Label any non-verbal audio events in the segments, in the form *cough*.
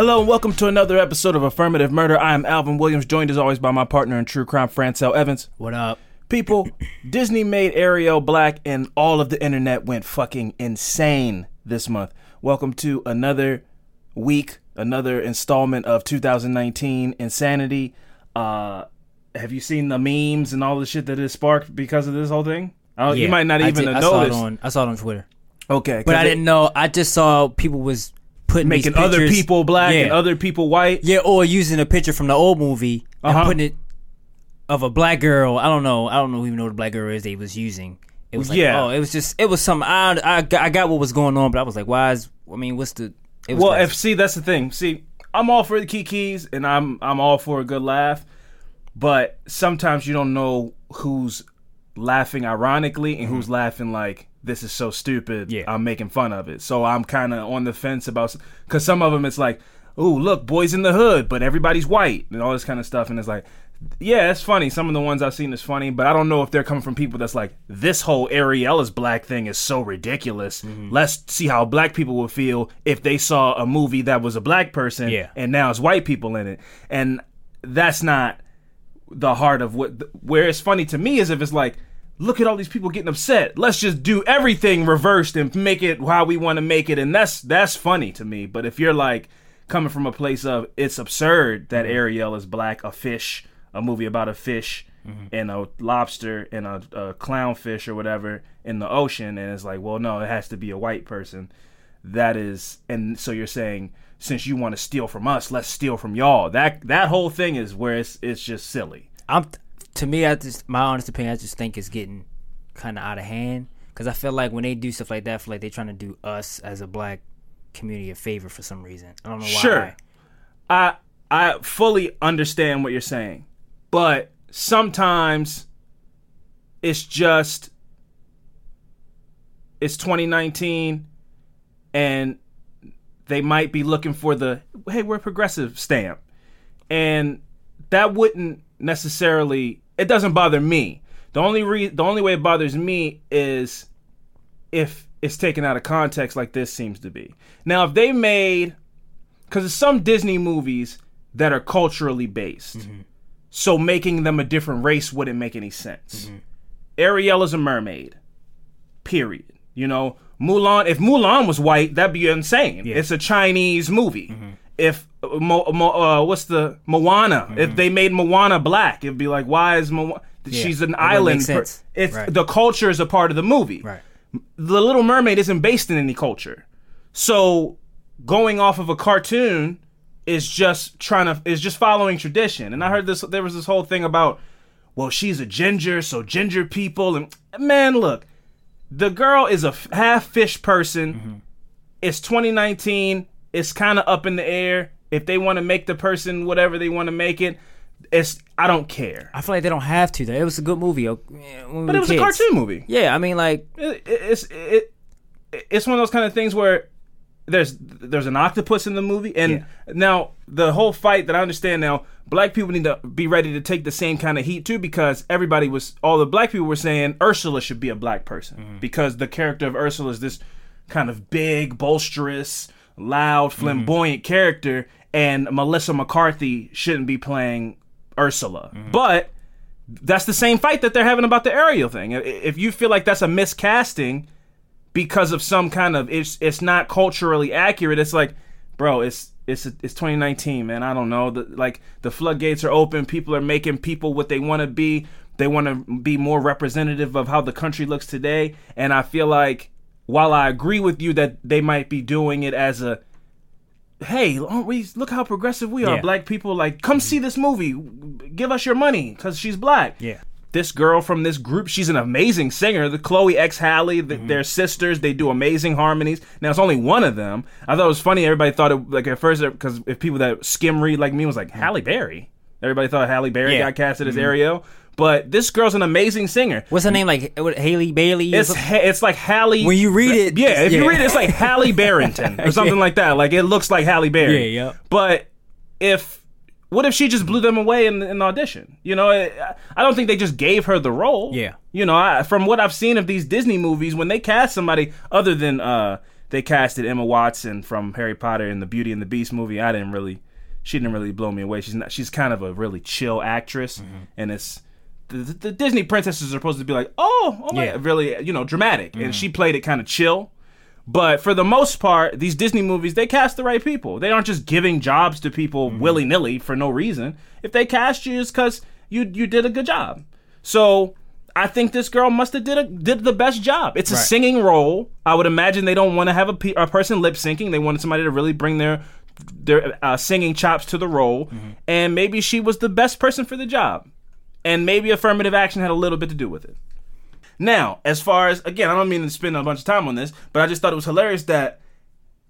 Hello and welcome to another episode of Affirmative Murder. I am Alvin Williams, joined as always by my partner in true crime, Francel Evans. What up? People, *coughs* Disney made Ariel black and all of the internet went fucking insane this month. Welcome to another week, another installment of 2019 Insanity. Uh, have you seen the memes and all the shit that it sparked because of this whole thing? Oh, you might not I even did- have I saw it on I saw it on Twitter, okay, but I they- didn't know. I just saw people was putting making other people black yeah. and other people white. yeah, or using a picture from the old movie Uh-huh. and putting it of a black girl. I don't know. I don't know even know what the black girl is they was using. It was like, Yeah. oh, it was just it was some. I, I got- I got what was going on, but I was like, why is? I mean, what's the? It was Well, crazy. if see that's the thing. See, I'm all for the kikis and I'm I'm all for a good laugh, but sometimes you don't know who's laughing ironically and who's laughing like this is so stupid. Yeah. I'm making fun of it. So I'm kind of on the fence about because some of them it's like, oh look, boys in the hood, but everybody's white and all this kind of stuff, and it's like. Yeah, it's funny. Some of the ones I've seen is funny, but I don't know if they're coming from people that's like, this whole Ariella's black thing is so ridiculous. Mm-hmm. Let's see how black people would feel if they saw a movie that was a black person Yeah. and now it's white people in it. And that's not the heart of what, where it's funny to me is if it's like, look at all these people getting upset. Let's just do everything reversed and make it how we want to make it. And that's, that's funny to me. But if you're like coming from a place of, it's absurd that mm-hmm. Ariel is black, a fish, a movie about a fish mm-hmm. and a lobster and a, a clownfish or whatever in the ocean, and it's like, well, no, it has to be a white person. That is, and so you're saying since you want to steal from us, let's steal from y'all. That that whole thing is where it's it's just silly. I'm to me, I just my honest opinion, I just think it's getting kind of out of hand because I feel like when they do stuff like that, I feel like they're trying to do us as a black community a favor for some reason. I don't know why. Sure. I I fully understand what you're saying, but sometimes it's just it's 2019 and they might be looking for the hey we're progressive stamp and that wouldn't necessarily it doesn't bother me. The only re- the only way it bothers me is if it's taken out of context like this seems to be. Now if they made because there's some disney movies that are culturally based. Mm-hmm. So making them a different race wouldn't make any sense. Mm-hmm. Ariel is a mermaid period. You know mulan if mulan was white that'd be insane. It's a chinese movie mm-hmm. If Mo, Mo, uh, what's the Moana? If they made Moana black, it'd be like, why is Moana? She's an island. per- it's Right. the culture is a part of the movie. Right. The Little Mermaid isn't based in any culture, so going off of a cartoon is just trying to is just following tradition. And I heard this. There was this whole thing about, well, she's a ginger, so ginger people and man, look, the girl is a half fish person. It's 2019. It's kind of up in the air. If they want to make the person whatever they want to make it, it's I don't care. I feel like they don't have to. Though it was a good movie. we But it was a cartoon movie. Yeah, I mean, like It, it, it's it, it's one of those kind of things where there's there's an octopus in the movie, and now the whole fight that I understand now, black people need to be ready to take the same kind of heat too, because everybody was all the black people were saying Ursula should be a black person mm-hmm. because the character of Ursula is this kind of big, boisterous, loud, mm-hmm. flamboyant character, and Melissa McCarthy shouldn't be playing Ursula. Mm-hmm. But that's the same fight that they're having about the Ariel thing. If you feel like that's a miscasting because of some kind of it's it's not culturally accurate, it's like, bro, it's it's it's 2019, man. I don't know. The, like the floodgates are open. People are making people what they want to be. They want to be more representative of how the country looks today. And I feel like while I agree with you that they might be doing it as a hey, aren't we look how progressive we are, Yeah. black people. Like, come see this movie, give us your money because she's black. Yeah. This girl from this group, she's an amazing singer. The Chloe X Halle, the, mm-hmm. they're sisters. They do amazing harmonies. Now it's only one of them. I thought it was funny. Everybody thought it like at first because if people that skim read like me was like mm-hmm. Halle Berry. Everybody thought Halle Berry Yeah. got casted as mm-hmm. Ariel, but this girl's an amazing singer. What's her name? Like what, Haley Bailey? It's ha- it's like Halle. When you read it, yeah. If you read it, it's like *laughs* Halle Barrington or something like that. Like it looks like Halle Berry. Yeah, yeah. But if what if she just blew them away in, the audition? You know, I, I don't think they just gave her the role. Yeah. You know, I, from what I've seen of these Disney movies, when they cast somebody other than uh, they casted Emma Watson from Harry Potter and the Beauty and the Beast movie, I didn't really. She didn't really blow me away. She's not. She's kind of a really chill actress, Mm-hmm. and it's the, the, Disney princesses are supposed to be like, oh, oh my, Yeah. really, you know, dramatic, and mm-hmm. she played it kind of chill. But for the most part, these Disney movies, they cast the right people. They aren't just giving jobs to people mm-hmm. willy nilly for no reason. If they cast you, it's because you you did a good job. So I think this girl must have did a, did the best job. It's a Right. singing role. I would imagine they don't want to have a, pe- a person lip syncing. They wanted somebody to really bring their their uh, singing chops to the role, mm-hmm. and maybe she was the best person for the job, and maybe affirmative action had a little bit to do with it. Now, as far as again, I don't mean to spend a bunch of time on this, but I just thought it was hilarious that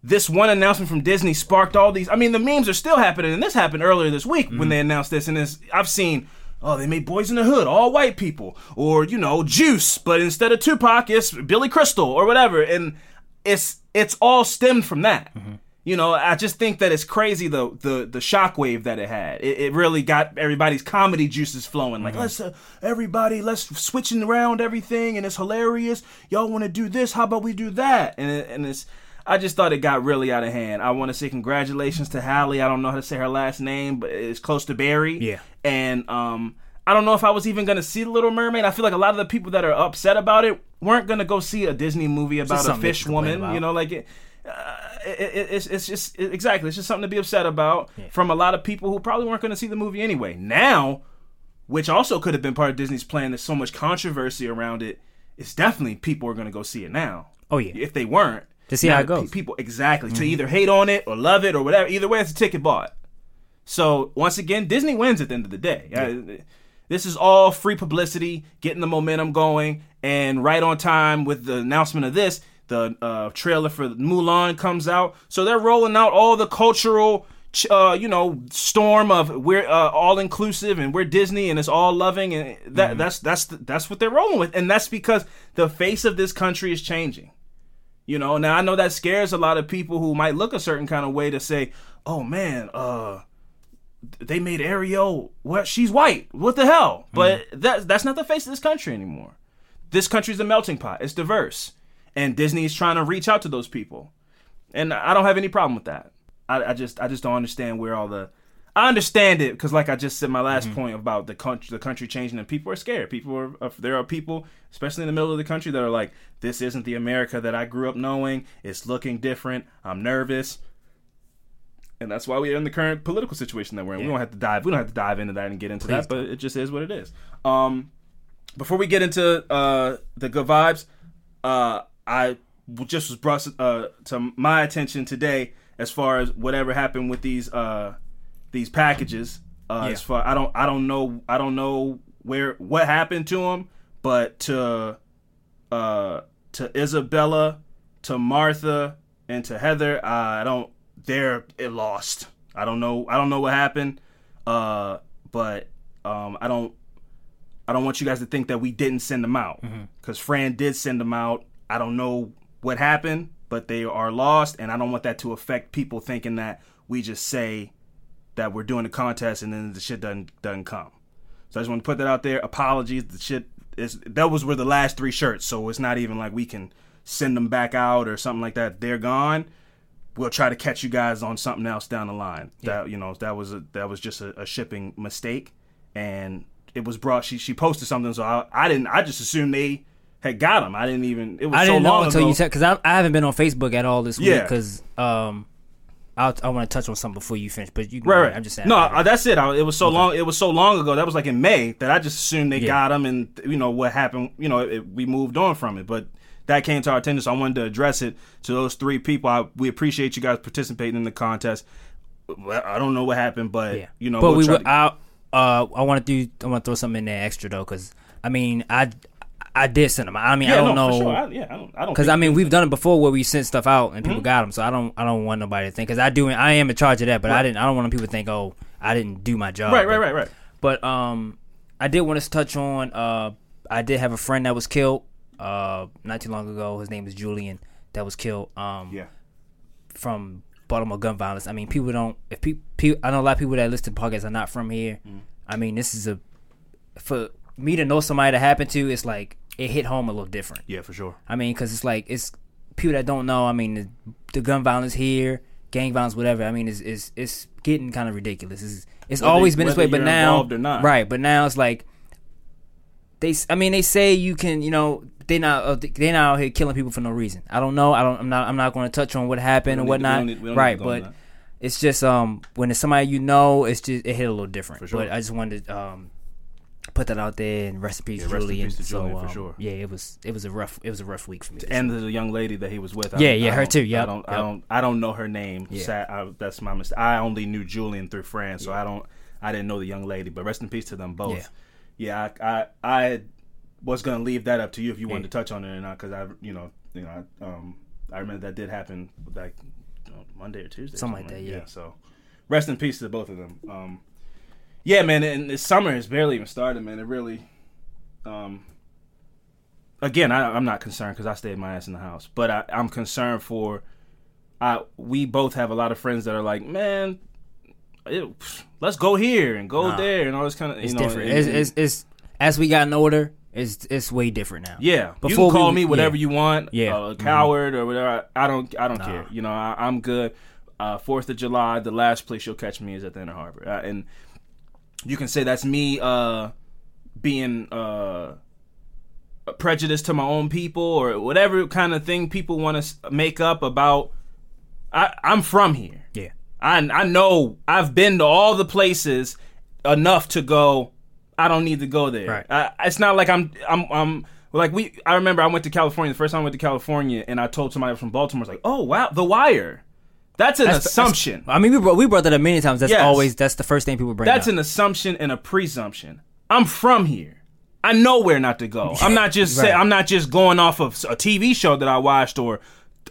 this one announcement from Disney sparked all these. I mean, the memes are still happening, and this happened earlier this week when mm-hmm. they announced this. And this, I've seen, oh, they made Boys in the Hood, all white people, or you know, Juice, but instead of Tupac, it's Billy Crystal or whatever, and it's it's all stemmed from that. Mm-hmm. You know, I just think that it's crazy the the the shockwave that it had. It, it really got everybody's comedy juices flowing. Like, let's uh, everybody, let's switching around everything, and it's hilarious. Y'all want to do this? How about we do that? And it, and it's. I just thought it got really out of hand. I want to say congratulations to Halle. I don't know how to say her last name, but it's close to Barry. Yeah. And um, I don't know if I was even gonna see the Little Mermaid. I feel like a lot of the people that are upset about it weren't gonna go see a Disney movie about a fish woman. You know, like it, uh, it, it, it's it's just it- exactly it's just something to be upset about from a lot of people who probably weren't going to see the movie anyway. Now, which also could have been part of Disney's plan, there's so much controversy around it. It's definitely people are going to go see it now. Oh, yeah. If they weren't To see how it goes. Mm-hmm. people exactly to either hate on it or love it or whatever. Either way, it's a ticket bought. So once again, Disney wins at the end of the day. Uh, this is all free publicity, getting the momentum going, and right on time with the announcement of this, the uh, trailer for Mulan comes out. So they're rolling out all the cultural, uh, you know, storm of we're uh, all inclusive and we're Disney and it's all loving, and that that's that's that's what they're rolling with, and that's because the face of this country is changing. You know, now I know that scares a lot of people who might look a certain kind of way to say, "Oh man, uh they made Ariel what she's white. What the hell?" But that that's not the face of this country anymore. This country's a melting pot. It's diverse. And Disney is trying to reach out to those people. And I don't have any problem with that. I, I just I just don't understand where all the I understand it because, like I just said, my last point about the country, the country changing, and people are scared. People are, are there are people, especially in the middle of the country, that are like, "This isn't the America that I grew up knowing. It's looking different. I'm nervous." And that's why we're in the current political situation that we're in. We don't have to dive. We don't have to dive into that and get into that, but it just is what it is. Um, before we get into uh, the good vibes, uh, I just was brought uh, to my attention today as far as whatever happened with these uh, these packages. Uh, As far I don't I don't know I don't know where what happened to them, but to uh, to Isabella, to Martha, and to Heather, I don't they're it lost. I don't know I don't know what happened, uh, but um, I don't I don't want you guys to think that we didn't send them out because Fran did send them out. I don't know what happened, but they are lost, and I don't want that to affect people thinking that we just say that we're doing the contest and then the shit doesn't doesn't come. So I just want to put that out there. Apologies, the shit is that was were the last three shirts, so it's not even like we can send them back out or something like that. They're gone. we'll try to catch you guys on something else down the line. That you know that was a that was just a, a shipping mistake, and it was brought. She she posted something, so I, I didn't. I just assumed they had got him. I didn't even. It was I so didn't know until ago. you said because I, I haven't been on Facebook at all this week because um I'll, I want to touch on something before you finish, but you Right, right. I'm just saying. No, uh, that's it. I, it was so long. It was so long ago. That was like in May that I just assumed they Yeah. got him, and you know what happened. You know, it, we moved on from it, but that came to our attention, so I wanted to address it to those three people. I, we appreciate you guys participating in the contest. I don't know what happened, but yeah, you know, but we'll we try would. to- I uh I want to do. I want to throw something in there extra though because I mean I I did send them. I mean I don't no, know. for sure. I, yeah, I don't. I don't Because I mean, we've done it before where we sent stuff out and Mm-hmm. people got them. So I don't, I don't want nobody to think. Because I do, I am in charge of that. But I didn't, I don't want people to think, oh, I didn't do my job. right, right, right, right. But um, I did want to touch on. Uh, I did have a friend that was killed. Uh, not too long ago. His name was Julian. That was killed. Um, Yeah, from Baltimore gun violence. I mean, people don't. If people, I know a lot of people that listen to podcasts are not from here. Mm. I mean, this is a for me to know somebody that happened to. It's like it hit home a little different. yeah, for sure. I mean, because it's like it's people that don't know. I mean, the, the gun violence here, gang violence, whatever. I mean, it's it's, it's getting kind of ridiculous. It's, it's Whether- always been this way, but now, right? But now it's like they. I mean, they say you can. You know, they not uh, they not out here killing people for no reason. I don't know. I don't. I'm not. I'm not going to touch on what happened or don't to- we whatnot. don't we don't right, to go on but. It's just um when it's somebody you know, it's just it hit a little different. sure. But I just wanted to um put that out there and rest in peace, Yeah, rest in Julian. peace to so Julian, for um, sure. yeah, it was it was a rough it was a rough week for me. And the young lady that he was with. I Yeah, don't- yeah, I her don't- too, I yep, don't. I don't. I don't know her name. Yeah. Sad, I, that's my mistake. I only knew Julian through friends, so I don't. I didn't know the young lady. But rest in peace to them both. Yeah, I, I, I was gonna leave that up to you if you wanted Yeah. to touch on it or not, because I, you know, you know, I, um, I remember that did happen like you know, Monday or Tuesday, or Something like that, yeah. So, rest in peace to both of them. Um, yeah, man, and this summer has barely even started, man. It really, um, again, I, I'm not concerned because I stayed my ass in the house, but I, I'm concerned for. I we both have a lot of friends that are like, man, it, let's go here and go Nah. there and all this kind of. It's know, different. and- It's, it's, it's as we gotten older, it's it's way different now. yeah, you can call we- me whatever yeah. you want. Yeah. uh, a coward or whatever. I, I don't. I don't Nah. care. You know, I, I'm good. Uh, Fourth of July, the last place you'll catch me is at the Inner Harbor, uh, and you can say that's me uh, being uh, prejudiced to my own people or whatever kind of thing people want to make up about. I, I'm from here. yeah, I I know I've been to all the places enough to go. I don't need to go there. Right. I, it's not like I'm I'm I'm like we. I remember I went to California the first time I went to California, and I told somebody from Baltimore, I was like, "Oh wow, The Wire." That's an That's- assumption. I mean, we brought, we brought that up many times. That's Yes. always that's the first thing people bring. That's up. an assumption and a presumption. I'm from here. I know where not to go. *laughs* I'm not just say, I'm not just going off of a TV show that I watched or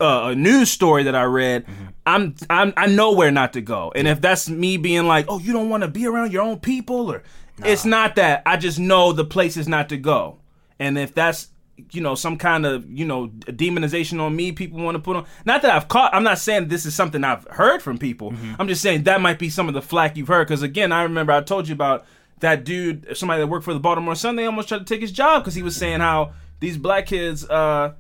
uh, a news story that I read. Mm-hmm. I'm, I'm I know where not to go. And if that's me being like, "Oh, you don't want to be around your own people," or it's not that. I just know the places not to go. And if that's you know some kind of you know demonization on me people want to put on not that i've caught i'm not saying this is something i've heard from people Mm-hmm. i'm just saying that might be some of the flack you've heard because again i remember i told you about that dude somebody that worked for the baltimore sun they almost tried to take his job because he was saying how these black kids uh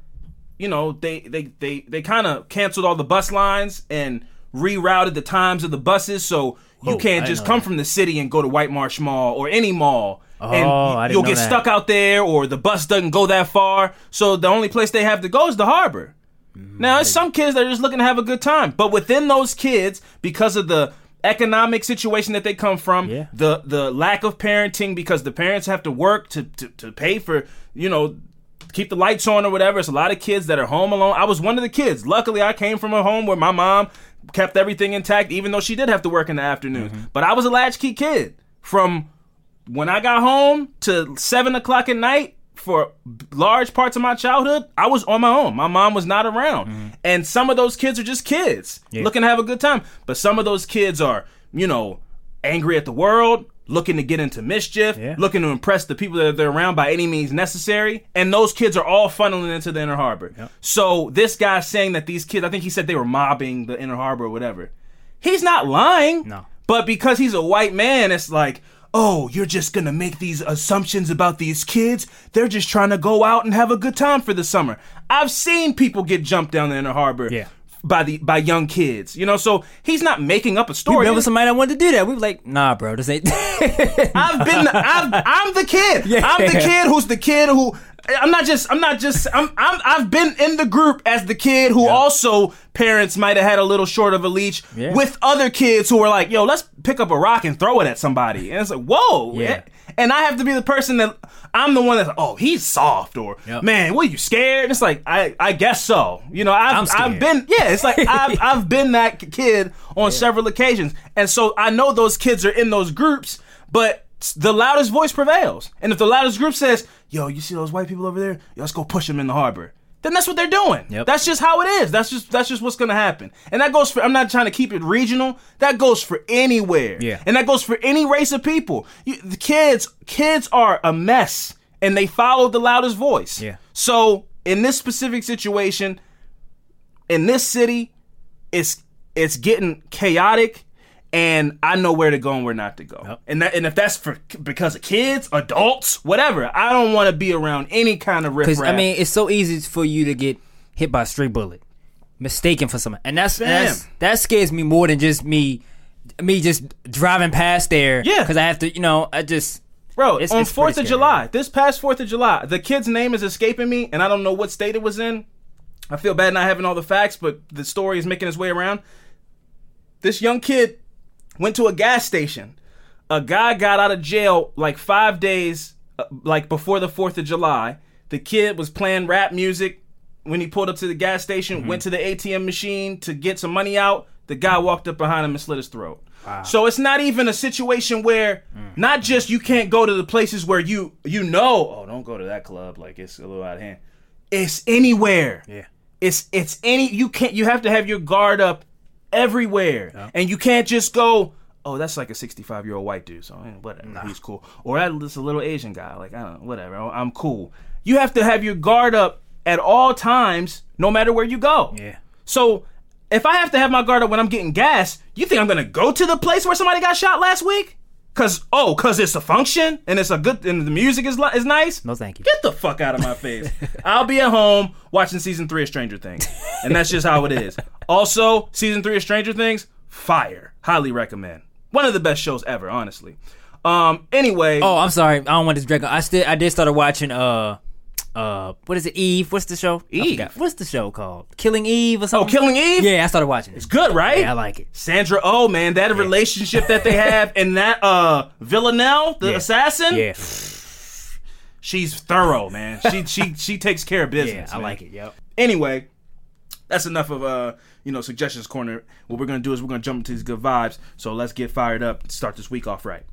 you know they they they, they kind of canceled all the bus lines and rerouted the times of the buses so you Oh, can't didn't just come that. from the city and go to white marsh mall or any mall Oh, and I didn't you'll know get that. stuck out there or the bus doesn't go that far. So the only place they have to go is the harbor. Mm-hmm. now there's some kids that are just looking to have a good time. But within those kids because of the economic situation that they come from Yeah. the the lack of parenting because the parents have to work to, to, to pay for you know keep the lights on or whatever it's a lot of kids that are home alone. I was one of the kids. Luckily i came from a home where my mom kept everything intact even though she did have to work in the afternoons. But i was a latchkey kid from when I got home to seven o'clock at night for large parts of my childhood, I was on my own. My mom was not around. Mm-hmm. And some of those kids are just kids looking to have a good time. But some of those kids are, you know, angry at the world, looking to get into mischief, Yeah. looking to impress the people that they're around by any means necessary. And those kids are all funneling into the inner harbor. So this guy saying that these kids, I think he said they were mobbing the inner harbor or whatever. He's not lying. No. But because he's a white man, it's like, oh, you're just gonna make these assumptions about these kids. They're just trying to go out and have a good time for the summer. I've seen people get jumped down the harbor. Yeah. By the by young kids. You know, so he's not making up a We story. met with somebody that wanted to do that. We were like, nah, bro, this ain't. *laughs* I've been the, I've, I'm the kid. *laughs* Yeah. I'm the kid who's the kid who I'm not just I'm not just I'm, I'm I've been in the group as the kid who also parents might have had a little short of a leash Yeah. with other kids who were like, "Yo, let's pick up a rock and throw it at somebody." And it's like, "Whoa." Yeah. And I have to be the person that I'm the one that's "Oh, he's soft," or Yep. "Man, what are you scared?" And it's like, I I guess so. You know, I've I've been yeah, it's like *laughs* I've I've been that kid on several occasions, and so I know those kids are in those groups, but the loudest voice prevails. And if the loudest group says, "Yo, you see those white people over there? Yo, let's go push them in the harbor," then that's what they're doing. Yep. That's just how it is. That's just that's just what's gonna happen. And that goes for. I'm not trying to keep it regional. That goes for anywhere. Yeah. And that goes for any race of people. You, the kids kids are a mess, and they follow the loudest voice. Yeah. So in this specific situation, in this city, it's it's getting chaotic, and I know where to go and where not to go. Yep. And that and if that's for because of kids, adults, whatever, I don't want to be around any kind of riff. I mean, it's so easy for you to get hit by a stray bullet, mistaken for someone, and that's, that's that scares me more than just me, me just driving past there. Yeah. because I have to, you know, I just Bro, It's- on it's Fourth of. July, this past Fourth of July, the kid's name is escaping me, and I don't know what state it was in. I feel bad not having all the facts, but the story is making its way around. This young kid went to a gas station. A guy got out of jail like five days, uh, like before the Fourth of July. The kid was playing rap music when he pulled up to the gas station. Went to the ATM machine to get some money out. The guy walked up behind him and slit his throat. So it's not even a situation where not just you can't go to the places where you you know oh don't go to that club like it's a little out of hand. It's anywhere. yeah. It's it's any you can't you have to have your guard up everywhere, and you can't just go. Oh, that's like a sixty-five year old white dude, so eh, whatever, he's cool. Or that's a little Asian guy, like I don't know, whatever, I'm cool. You have to have your guard up at all times, no matter where you go. Yeah. So if I have to have my guard up when I'm getting gas, you think I'm gonna go to the place where somebody got shot last week? Cause oh, cause it's a function and it's a good and the music is li- is nice. No, thank you. Get the fuck out of my face. *laughs* I'll be at home watching season three of Stranger Things. And that's just how it is. *laughs* Also, season three of Stranger Things, fire. Highly recommend. One of the best shows ever, honestly. Um, anyway, Oh, I'm sorry. I don't want this drag. I still, I did start watching. Uh, uh, what is it? Eve. What's the show? Eve. What's the show called? Killing Eve or oh. Killing Eve? Yeah, I started watching it. It's good, right? Yeah, I like it. Sandra Oh, man, that relationship that they have *laughs* and that uh Villanelle, the Yeah. assassin, Yeah, she's thorough, man. She *laughs* she she takes care of business yeah. I man. like it. Yep. Anyway, that's enough of uh, you know, suggestions corner. What we're gonna do is we're gonna jump into these good vibes. So let's get fired up start this week off right.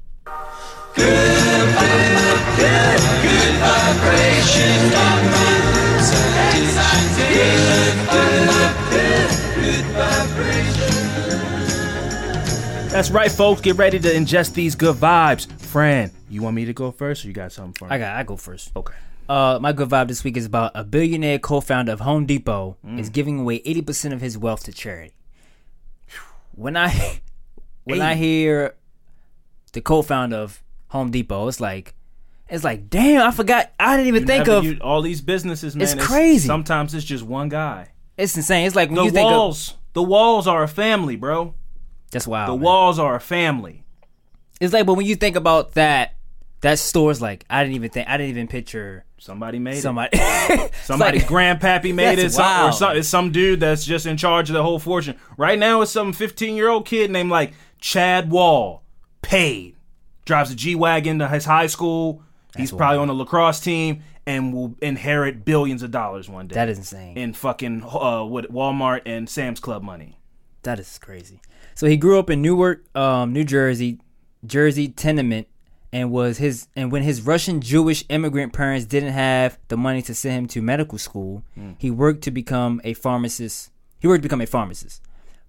That's right, folks. Get ready to ingest these good vibes. Fran, you want me to go first, or you got something for me? I got. I go first. Okay. Uh, my good vibe this week is about a billionaire co-founder of Home Depot Mm. is giving away eighty percent of his wealth to charity. When I *laughs* when I hear the co-founder of Home Depot, it's like it's like damn, I forgot. I didn't even think Never- of. you- all these businesses, man. It's crazy. Sometimes it's just one guy. it's insane. It's like when The you think of walls, the walls are a family, bro. that's wild. The man. walls are a family. It's like, but when you think about that, that store's like I didn't even think. I didn't even picture Somebody made it. somebody. *laughs* Somebody's like- grandpappy made it. Some, or some, it's some dude that's just in charge of the whole fortune. Right now, it's some 15 year old kid named like Chad Wall. Paid. Drives a G Wagon to his high school. He's probably on the lacrosse team and will inherit billions of dollars one day. That is insane. in fucking uh, what Walmart and Sam's Club money. That is crazy. So he grew up in Newark, um, New Jersey, Jersey tenement, and was his and when his Russian Jewish immigrant parents didn't have the money to send him to medical school, he worked to become a pharmacist. He worked to become a pharmacist.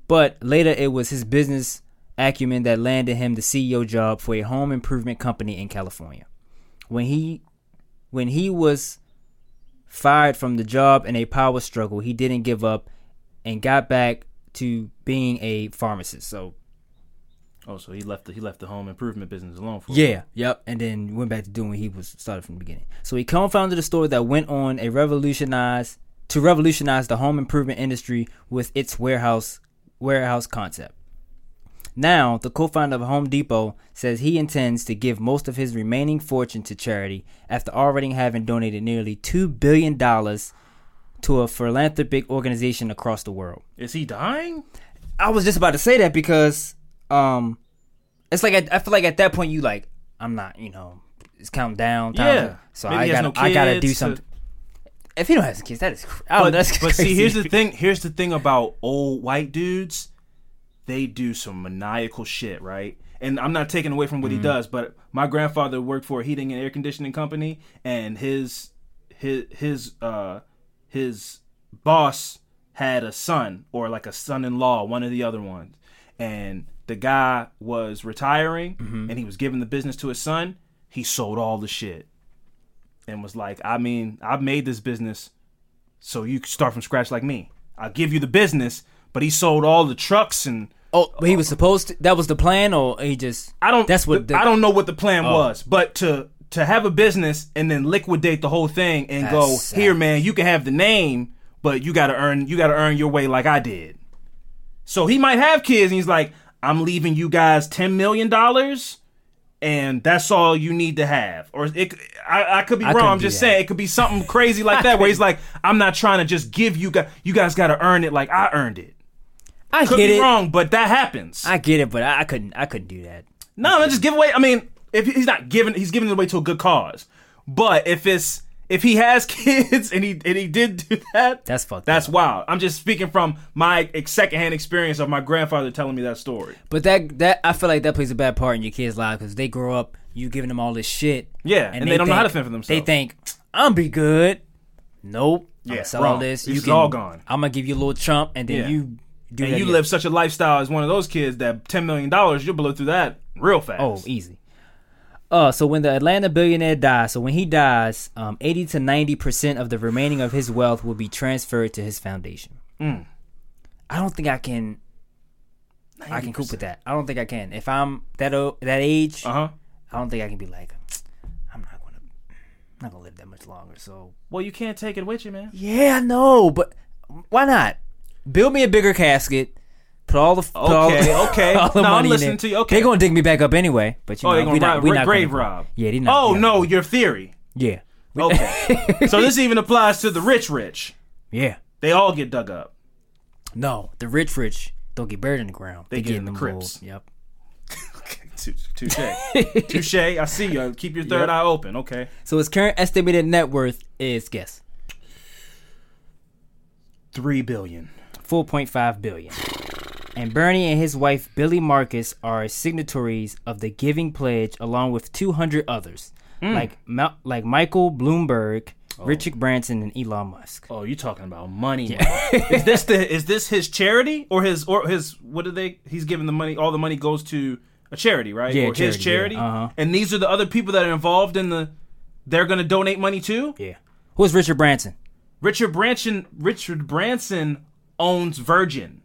But later it was his business acumen that landed him the CEO job for a home improvement company in California. When he when he was fired from the job in a power struggle, he didn't give up and got back to being a pharmacist. So Oh, so he left the he left the home improvement business alone for yeah, yep, and then went back to doing what he was started from the beginning. So he co-founded a store that went on a revolutionized to revolutionize the home improvement industry with its warehouse warehouse concept. Now, the co-founder of Home Depot says he intends to give most of his remaining fortune to charity after already having donated nearly 2 billion dollars to a philanthropic organization across the world. Is he dying? I was just about to say that because um it's like I, I feel like at that point you like I'm not, you know, it's counting down. Time Yeah. So Maybe I got no I got to do kids to- something. If he don't have kids, that is cr- oh, But, that's but see, here's the thing. Here's the thing about old white dudes. They do some maniacal shit, right? And I'm not taking away from what Mm-hmm. he does, but my grandfather worked for a heating and air conditioning company, and his his his uh his boss had a son or like a son-in-law, one of the other ones, and the guy was retiring, Mm-hmm. and he was giving the business to his son. He sold all the shit and was like, I mean, I've made this business so you can start from scratch like me. I'll give you the business, but he sold all the trucks and Oh, but he was supposed to. That was the plan, or he just. I don't That's what. The, Oh. I don't know what the plan oh. was, but to to have a business and then liquidate the whole thing and go, That's "Here sad. man, you can have the name, but you got to earn you got to earn your way like I did." So he might have kids and he's like, "I'm leaving you guys 10 million dollars." And that's all you need to have, or it. I, I could be I wrong. I'm just saying it could be something *laughs* crazy like that, where he's like, "I'm not trying to just give you guys. You guys got to earn it like I earned it." I Could get be it. wrong, but that happens. I get it, but I, I couldn't. I couldn't do that. No, no, just give away. I mean, if he's not giving, he's giving it away to a good cause. But if it's if he has *laughs* kids and he and he did do that, That's fucked That's up. wild. I'm just speaking from my secondhand experience of my grandfather telling me that story. But that that I feel like that plays a bad part in your kids' lives because they grow up, you giving them all this shit. Yeah, and they don't know how to fend for themselves. They think I'm be good. Nope. I'm Yeah, sell all wrong. this. This you is all gone. I'm gonna give you a little chump, and then Yeah. you do And you again. live such a lifestyle as one of those kids that ten million dollars, you'll blow through that real fast. Oh, easy. Uh, so when the Atlanta billionaire dies, so when he dies, um, 80 to 90 percent of the remaining of his wealth will be transferred to his foundation. Hmm. I don't think I can. I can cope with that. I don't think I can. If I'm that o- that age, Uh huh. I don't think I can be like, I'm not gonna, I'm not gonna live that much longer. So Well, you can't take it with you, man. yeah, I know, but why not? Build me a bigger casket. Put all the put all Okay, the, okay. *laughs* all the No, I'm money in listening it. to you. Okay. they're gonna dig me back up anyway. But you Oh, know, they're we not, we not grave gonna, rob. Yeah, they not. Oh yeah. no, your theory. Yeah. Okay. *laughs* so this even applies to the rich, rich. yeah. They all get dug up. No, the rich rich don't get buried in the ground. They get in the crypts. Yep. *laughs* Okay, touche. touche. I see you. Keep your third Yep. eye open. Okay. So his current estimated net worth is guess Three billion. four point five billion. And Bernie and his wife Billi Marcus are signatories of the Giving Pledge, along with two hundred others, Hmm. like Ma- like Michael Bloomberg, Richard Branson, and Elon Musk. Oh, you're talking about money? *laughs* is this the? Is this his charity or his or his? What do they? He's giving the money. All the money goes to a charity, right? Yeah, or his charity, charity. yeah, uh-huh. And these are the other people that are involved in the. They're gonna donate money to. Yeah. Who's Richard Branson? Richard Branson. Richard Branson owns Virgin.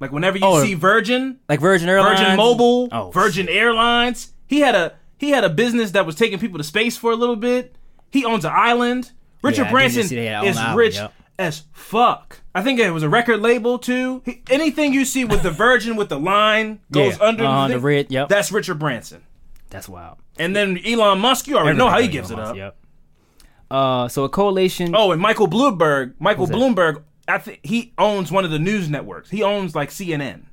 Like whenever you Oh, see Virgin, Like Virgin Airlines, Virgin Mobile, Oh, Virgin Airlines. He had a he had a business that was taking people to space for a little bit. He owns an island. Richard did Branson see they had is island, rich yep. as fuck. I think it was a record label too. He, anything you see with the *laughs* Virgin with the line goes Yeah, under uh-huh, the, the red, yep. That's Richard Branson. That's wild. And then Elon Musk, you already know how he Everybody gives it knows, up. Yep. Uh, so a coalition. Oh, and Michael Bloomberg, Michael? Bloomberg, I think he owns one of the news networks. He owns like CNN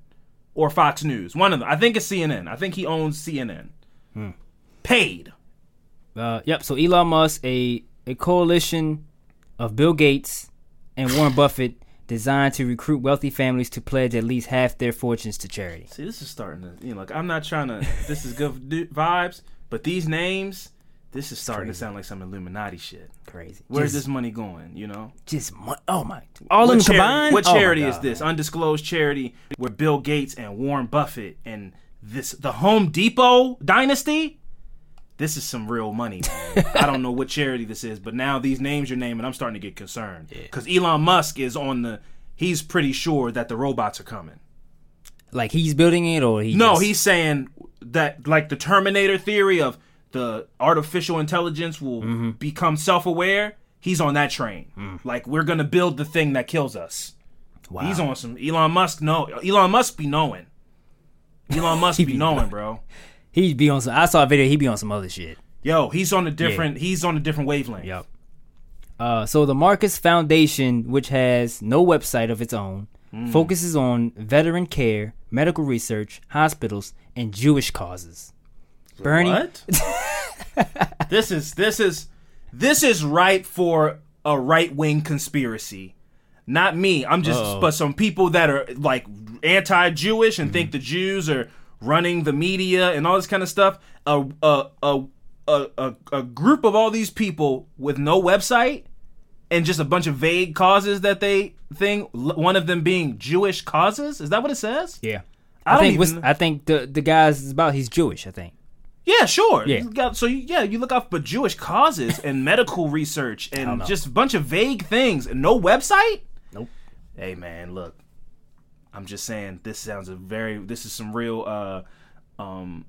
or Fox News. One of them. I think it's CNN. I think he owns CNN. Hmm. Paid. Uh, yep. So Elon Musk, a a coalition of Bill Gates and Warren Buffett, designed to recruit wealthy families to pledge at least half their fortunes to charity. See, this is starting to, you know, like I'm not trying to. This is good *laughs* vibes, but these names, this is starting to sound like some Illuminati shit. Crazy. Where's just, this money going? You know, Just mo- oh my! All of what them charity, combined. What Oh charity is this? Undisclosed charity where Bill Gates and Warren Buffett and this the Home Depot dynasty. This is some real money. I don't know what charity this is, but now these names you're naming, I'm starting to get concerned because Elon Musk is on the. He's pretty sure that the robots are coming. Like he's building it, or he? No, just- he's saying that like the Terminator theory of the artificial intelligence will Mm-hmm. become self-aware. he's on that train. Like we're gonna build the thing that kills us. Wow. He's on some Elon Musk. No, Elon Musk be knowing. Elon Musk *laughs* be be knowing, bro. He'd be on some. I saw a video. He'd be on some other shit. Yo, he's on a different. He's on a different wavelength. Yep. Uh, so the Marcus Foundation, which has no website of its own, focuses on veteran care, medical research, hospitals, and Jewish causes. Bernie, What? this is this is this is ripe for a right wing conspiracy. Not me. I'm just Uh-oh. but some people that are like anti-Jewish and think mm-hmm. the Jews are running the media and all this kind of stuff. A a a a, a, group of all these people with no website and just a bunch of vague causes that they think one of them being Jewish causes. Is that what it says? yeah, I I, think even- I think the the guy's about he's Jewish. I think. Yeah, sure. Yeah. Got- so you, yeah, you look out for Jewish causes and *laughs* medical research and just a bunch of vague things and no website. Nope. Hey man, look, I'm just saying this sounds a very this is some real uh um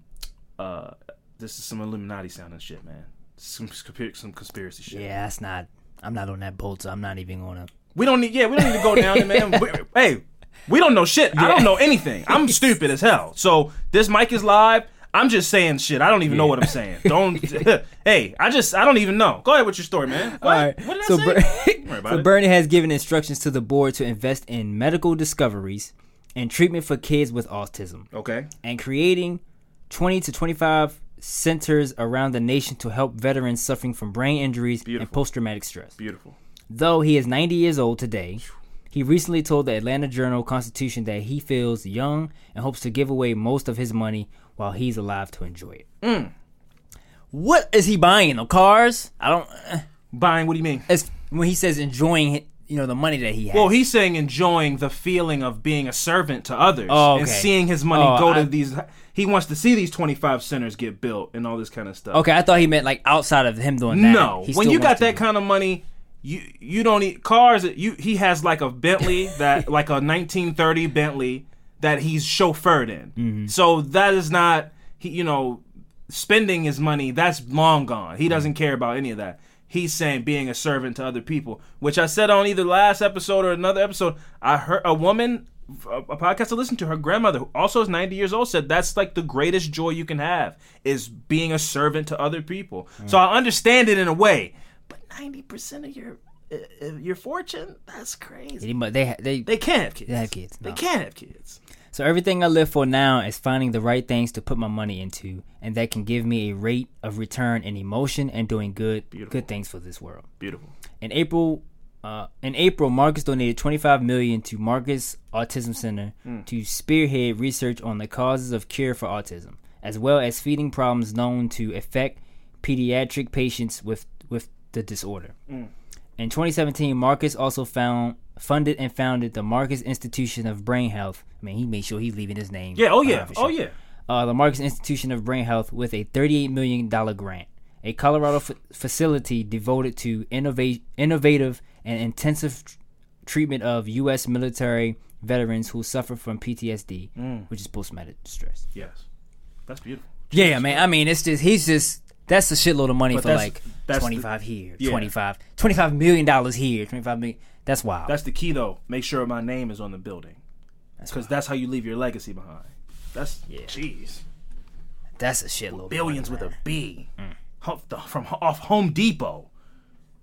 uh this is some Illuminati sounding shit, man. Some some conspiracy shit. Yeah, that's not. I'm not on that boat, so I'm not even gonna. We don't need yeah, we don't need to go down there, man. We- hey, we don't know shit. I don't know anything. I'm stupid as hell. So this mic is live. I'm just saying shit. I don't even know what I'm saying. Don't. *laughs* *laughs* hey, I just I don't even know. Go ahead with your story, man. What, All right. what did so, I say? Ber- Don't worry *laughs* about so it. Bernie has given instructions to the board to invest in medical discoveries and treatment for kids with autism, okay. and creating 20 to 25 centers around the nation to help veterans suffering from brain injuries and post-traumatic stress. Beautiful. Though he is 90 years old today, he recently told the Atlanta Journal Constitution that he feels young and hopes to give away most of his money while he's alive to enjoy it. Mm. What is he buying? The cars? I don't. eh. Buying. What do you mean? As when he says enjoying, you know, the money that he has. Well, he's saying enjoying the feeling of being a servant to others Oh, and okay. seeing his money Oh, go I- to these. He wants to see these 25 centers get built and all this kind of stuff. okay, I thought he meant like outside of him doing that. No, he when still you wants got to that do- kind of money, you you don't need cars. You he has like a Bentley that *laughs* like a 1930 Bentley that he's chauffeured in. Mm-hmm. So that is not he. You know, spending his money that's long gone. He Mm-hmm. doesn't care about any of that. He's saying being a servant to other people, which I said on either last episode or another episode. I heard a woman. A podcast I listened to, her grandmother, who also is 90 years old, said that's like the greatest joy you can have is being a servant to other people. So I understand it in a way, but 90% of your your fortune, that's crazy. They they they, can't have kids. They have kids, They can't have kids. So everything I live for now is finding the right things to put my money into, and that can give me a rate of return in emotion and doing good good things for this world. Beautiful. In April, uh, in April, Marcus donated 25 million to Marcus Autism Center to spearhead research on the causes of cure for autism, as well as feeding problems known to affect pediatric patients with with the disorder. In 2017, Marcus also found funded and founded the Marcus Institution of Brain Health. I mean, he made sure he's leaving his name. Yeah. Oh yeah. for Oh yeah. uh, the Marcus Institution of Brain Health with a $38 million grant, a Colorado f- facility devoted to innovate, innovative and intensive tr- treatment of U.S. military veterans who suffer from PTSD, Mm. which is post-traumatic stress. Yes. That's beautiful. Yeah, man. I mean, it's just he's just that's a shitload of money But for that's- like that's the- 25 here, Yeah. 25, 25 million dollars here, 25 million. That's wild. That's the key, though. Make sure my name is on the building, because that's how you leave your legacy behind. That's yeah. jeez, that's a shitload. of billions with a B, mm. the- from off Home Depot.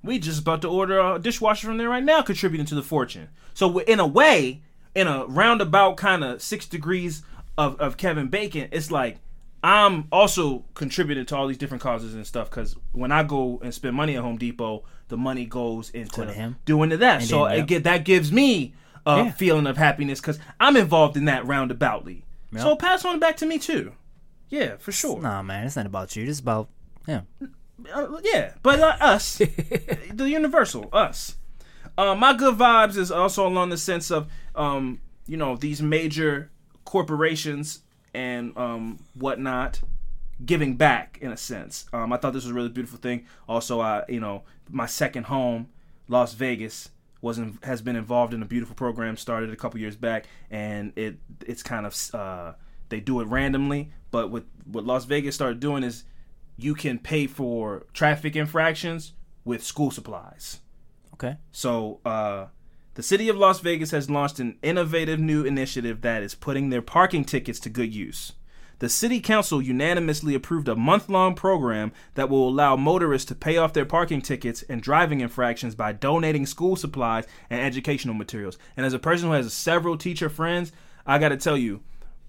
We just about to order a dishwasher from there right now, contributing to the fortune. So in a way, in a roundabout kind of six degrees of, of Kevin Bacon, it's like I'm also contributing to all these different causes and stuff. Because when I go and spend money at Home Depot, the money goes into to him. doing to that. so then, it yep. get, that gives me a Yeah. feeling of happiness because I'm involved in that roundaboutly. So pass on back to me too. Yeah, for sure. Nah, man, it's not about you. It's about him. Uh, yeah, but uh, us, *laughs* the universal, us. Uh, my good vibes is also along the sense of, um, you know, these major corporations and um, whatnot giving back in a sense. Um, I thought this was a really beautiful thing. Also, I, you know, my second home, Las Vegas, was in, has been involved in a beautiful program started a couple years back, and it it's kind of uh, they do it randomly. But what what Las Vegas started doing is you can pay for traffic infractions with school supplies. Okay. So, uh, the city of Las Vegas has launched an innovative new initiative that is putting their parking tickets to good use. The city council unanimously approved a month long program that will allow motorists to pay off their parking tickets and driving infractions by donating school supplies and educational materials. And as a person who has several teacher friends, I got to tell you,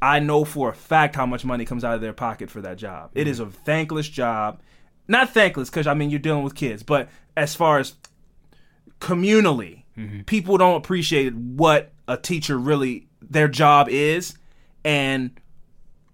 I know for a fact how much money comes out of their pocket for that job. It is a thankless job. Not thankless because, I mean, you're dealing with kids, but as far as communally, Mm-hmm. people don't appreciate what a teacher really, their job is and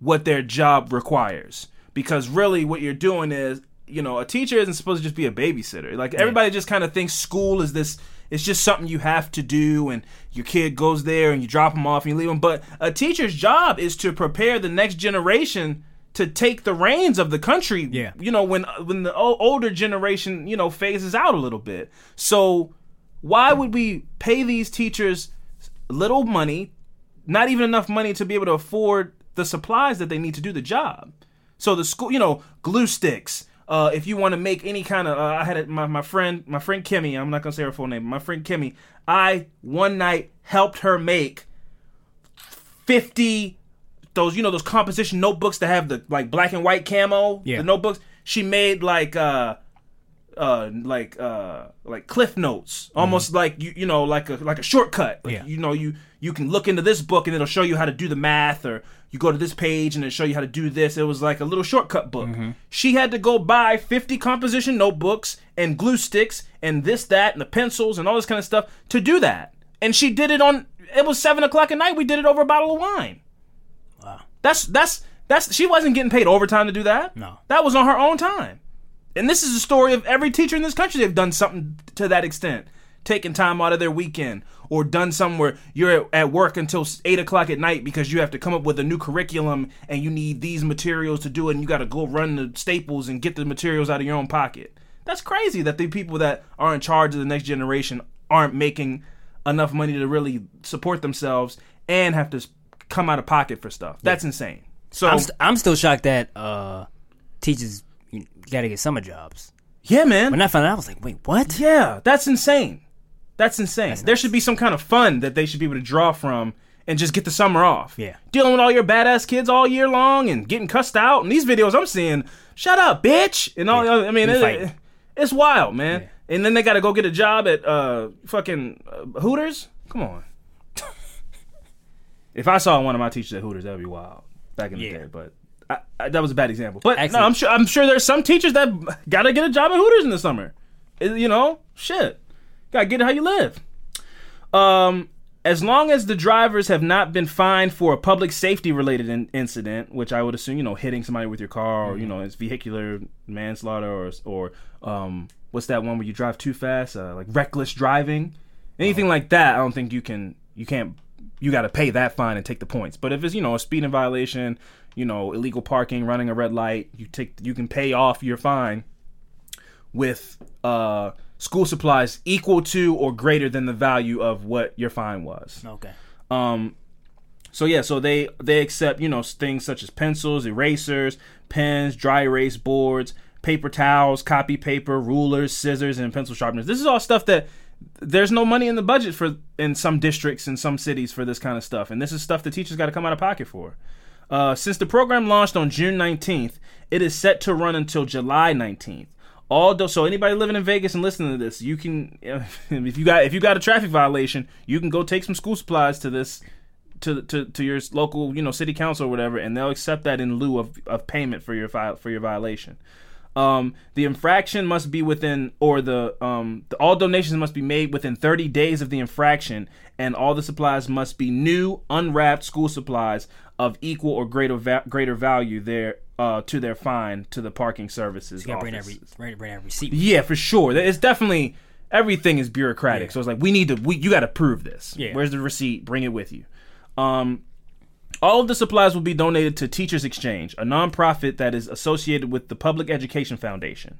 what their job requires. Because really, what you're doing is, you know, a teacher isn't supposed to just be a babysitter. Like everybody just kind of thinks school is this. It's just something you have to do, and your kid goes there, and you drop them off, and you leave them. But a teacher's job is to prepare the next generation to take the reins of the country. Yeah. You know, when when the older generation, you know, phases out a little bit. So why would we pay these teachers little money, not even enough money to be able to afford the supplies that they need to do the job? So the school, you know, glue sticks. Uh, if you want to make any kind of, uh, I had a, my my friend, my friend Kimmy. I'm not gonna say her full name. My friend Kimmy. I one night helped her make fifty those you know those composition notebooks that have the like black and white camo. Yeah. The notebooks. She made like uh uh like uh like cliff notes. Almost like you you know like a like a shortcut. Like, Yeah. you know you you can look into this book and it'll show you how to do the math or you go to this page and it'll show you how to do this. It was like a little shortcut book. She had to go buy 50 composition notebooks and glue sticks and this that and the pencils and all this kind of stuff to do that. And she did it on it was seven o'clock at night. We did it over a bottle of wine. Wow. that's that's that's she wasn't getting paid overtime to do that. No. that was on her own time and this is the story of every teacher in this country. They've done something to that extent, taken time out of their weekend, or done something where you're at- at work until eight o'clock at night because you have to come up with a new curriculum and you need these materials to do it, and you got to go run the staples and get the materials out of your own pocket. That's crazy that the people that are in charge of the next generation aren't making enough money to really support themselves and have to come out of pocket for stuff. That's insane. So I'm, st- I'm still shocked that uh, teachers got to get summer jobs. yeah, man. When I found out, I was like, wait, what? Yeah, that's insane. That's insane. there nuts. should be some kind of fund that they should be able to draw from and just get the summer off. Yeah. Dealing with all your badass kids all year long and getting cussed out. And these videos I'm seeing, shut up, bitch. And all, I mean, it- it's wild, man. Yeah. And then they got to go get a job at uh, fucking uh, Hooters. Come on. *laughs* if I saw one of my teachers at Hooters, that would be wild back in the Yeah. day. But I, I, that was a bad example. But Actually- no, I'm sure I'm sure there's some teachers that got to get a job at Hooters in the summer. It- you know, shit. Got to get it how you live. Um, as long as the drivers have not been fined for a public safety related in- incident, which I would assume, you know, hitting somebody with your car, or you know, it's vehicular manslaughter, or or um, what's that one where you drive too fast, uh, like reckless driving, anything like that. I don't think you can, you can't, you got to pay that fine and take the points. But if it's you know a speeding violation, you know, illegal parking, running a red light, you take, you can pay off your fine with uh, school supplies equal to or greater than the value of what your fine was. Okay. Um, so yeah, so they they accept you know things such as pencils, erasers, pens, dry erase boards, paper towels, copy paper, rulers, scissors, and pencil sharpeners. This is all stuff that there's no money in the budget for in some districts in some cities for this kind of stuff, and this is stuff the teachers got to come out of pocket for. Uh, since the program launched on June 19th, it is set to run until July 19th. All do- so anybody living in Vegas and listening to this, you can *laughs* if you got if you got a traffic violation, you can go take some school supplies to this to to to your local you know city council or whatever, and they'll accept that in lieu of, of payment for your fi- for your violation. Um, the infraction must be within, or the um, the, all donations must be made within 30 days of the infraction, and all the supplies must be new, unwrapped school supplies of equal or greater va- greater value there uh, to their fine to the parking services. You gotta bring re- bring, that receipt. Yeah, for sure. It's definitely everything is bureaucratic. Yeah. So it's like we need to. We, you got to prove this. Yeah. Where's the receipt? Bring it with you. Um, all of the supplies will be donated to Teachers Exchange, a nonprofit that is associated with the Public Education Foundation.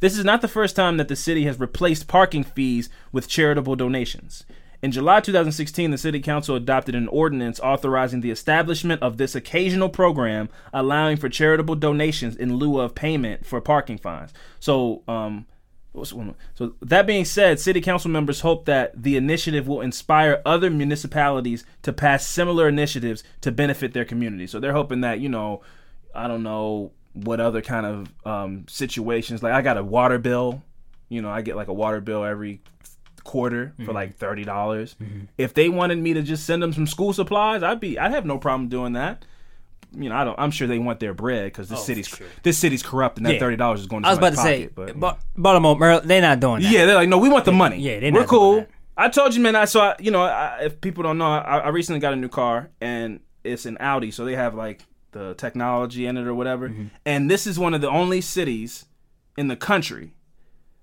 This is not the first time that the city has replaced parking fees with charitable donations. In July 2016, the City Council adopted an ordinance authorizing the establishment of this occasional program, allowing for charitable donations in lieu of payment for parking fines. So, um, So that being said, city council members hope that the initiative will inspire other municipalities to pass similar initiatives to benefit their community. So they're hoping that you know, I don't know what other kind of um, situations. Like I got a water bill. You know, I get like a water bill every quarter for like thirty dollars. If they wanted me to just send them some school supplies, I'd be I'd have no problem doing that. You know, I don't. I'm sure they want their bread because this Oh, city's sure. this city's corrupt, and that Yeah. thirty dollars is going to I was about to somebody's say, pocket. But Ba- Baltimore, Maryland, they're not doing that. yeah, they're like, no, we want the money. yeah, they're we're not doing cool. that. I told you, man. I so I, you know, I, if people don't know, I, I recently got a new car, and it's an Audi, so they have like the technology in it or whatever. Mm-hmm. And this is one of the only cities in the country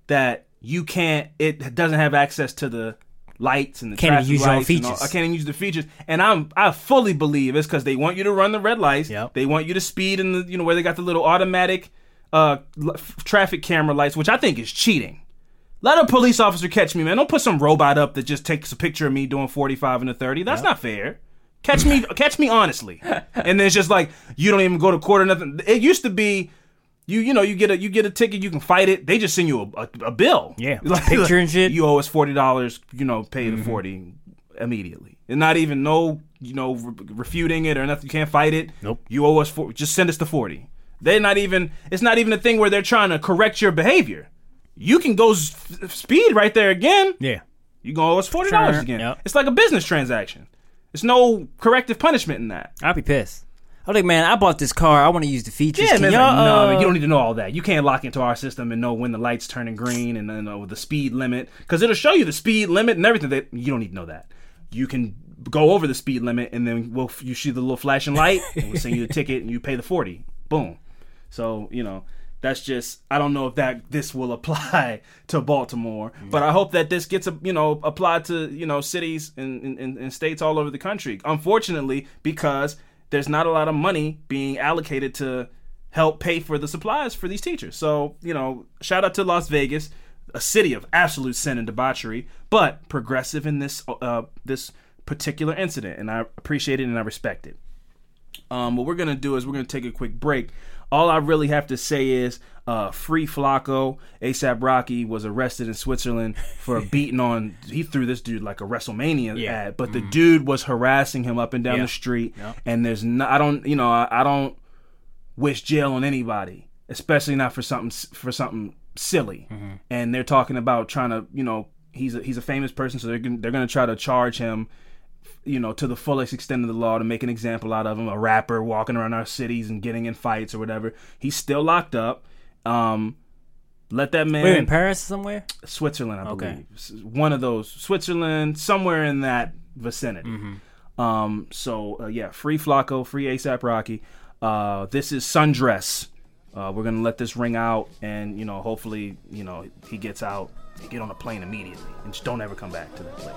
that you can't. It doesn't have access to the lights and the Can't traffic use lights and all- features. I can't even use the features, and I'm I fully believe it's because they want you to run the red lights. Yep. They want you to speed in the you know where they got the little automatic uh traffic camera lights, which I think is cheating. Let a police officer catch me, man. Don't put some robot up that just takes a picture of me doing 45 and a 30. That's not fair. Catch me, catch me honestly. *laughs* And then it's just like you don't even go to court or nothing. It used to be, you you know you get a you get a ticket, you can fight it. They just send you a, a, a bill. Yeah, *laughs* picture and shit. Mm-hmm. You owe us forty dollars. You know, pay the forty immediately, and not even no you know re- refuting it or nothing. You can't fight it. Nope. You owe us for just send us the forty. They're not even. It's not even a thing where they're trying to correct your behavior. You can go s- speed right there again. Yeah. You gonna owe us forty dollars Sure, again. yep. It's like a business transaction. There's no corrective punishment in that. I'd be pissed. I'm like, man, I bought this car. I want to use the features. Yeah, man. like, no, uh, you don't need to know all that. You can't lock into our system and know when the light's turning green and then know the speed limit because it'll show you the speed limit and everything. That you don't need to know that. You can go over the speed limit and then we'll you see the little flashing light *laughs* and we'll send you the ticket and you pay the forty. Boom. So you know that's just I don't know if that this will *laughs* apply to Baltimore, but I hope that this gets a, you know applied to you know cities and, and, and states all over the country. Unfortunately, because there's not a lot of money being allocated to help pay for the supplies for these teachers. So you know, shout out to Las Vegas, a city of absolute sin and debauchery, but progressive in this uh, this particular incident, and I appreciate it and I respect it. Um, what we're gonna do is we're gonna take a quick break. All I really have to say is, uh, free Flacko. ASAP Rocky was arrested in Switzerland for *laughs* beating on. He threw this dude like a WrestleMania Yeah. ad, but the dude was harassing him up and down Yeah. the street. Yeah. And there's no, I don't, you know, I, I don't wish jail on anybody, especially not for something for something silly. And they're talking about trying to, you know, he's a, he's a famous person, so they're gonna, they're going to try to charge him you know, to the fullest extent of the law to make an example out of him, a rapper walking around our cities and getting in fights or whatever. He's still locked up. Um, let that man Wait, in Paris somewhere? Switzerland, I Okay. believe. One of those Switzerland, somewhere in that vicinity. Um, so uh, yeah, free Flacko, free ASAP Rocky. Uh, this is Sundress. Uh, we're gonna let this ring out, and you know, hopefully, you know, he gets out, and get on a plane immediately, and just don't ever come back to that place.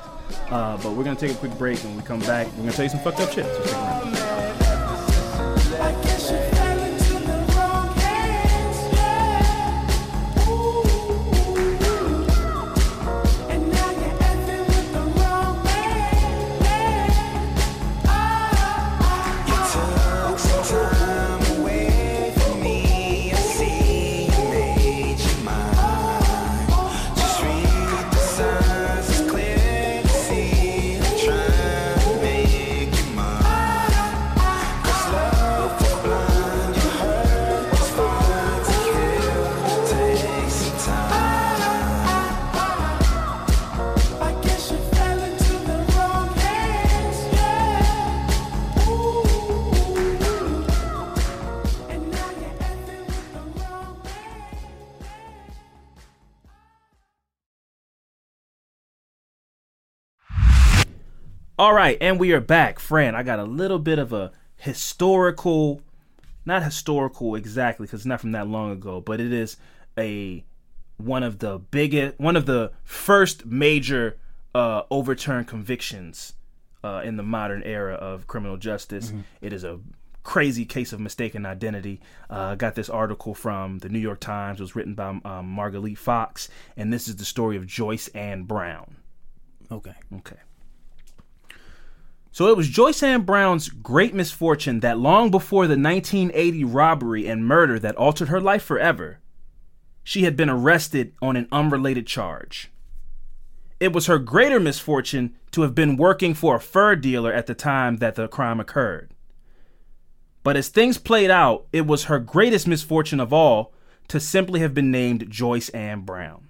Uh, but we're gonna take a quick break, and when we come back, we're gonna tell you some fucked up shit. So stick around. I guess you All right, and we are back, Fran. I got a little bit of a historical, not historical exactly, because it's not from that long ago, but it is a one of the biggest, one of the first major uh, overturned convictions uh, in the modern era of criminal justice. It is a crazy case of mistaken identity. Uh, I got this article from the New York Times. It was written by um, Margalit Fox, and this is the story of Joyce Ann Brown. Okay. Okay. So it was Joyce Ann Brown's great misfortune that long before the 1980 robbery and murder that altered her life forever, she had been arrested on an unrelated charge. It was her greater misfortune to have been working for a fur dealer at the time that the crime occurred. But as things played out, it was her greatest misfortune of all to simply have been named Joyce Ann Brown.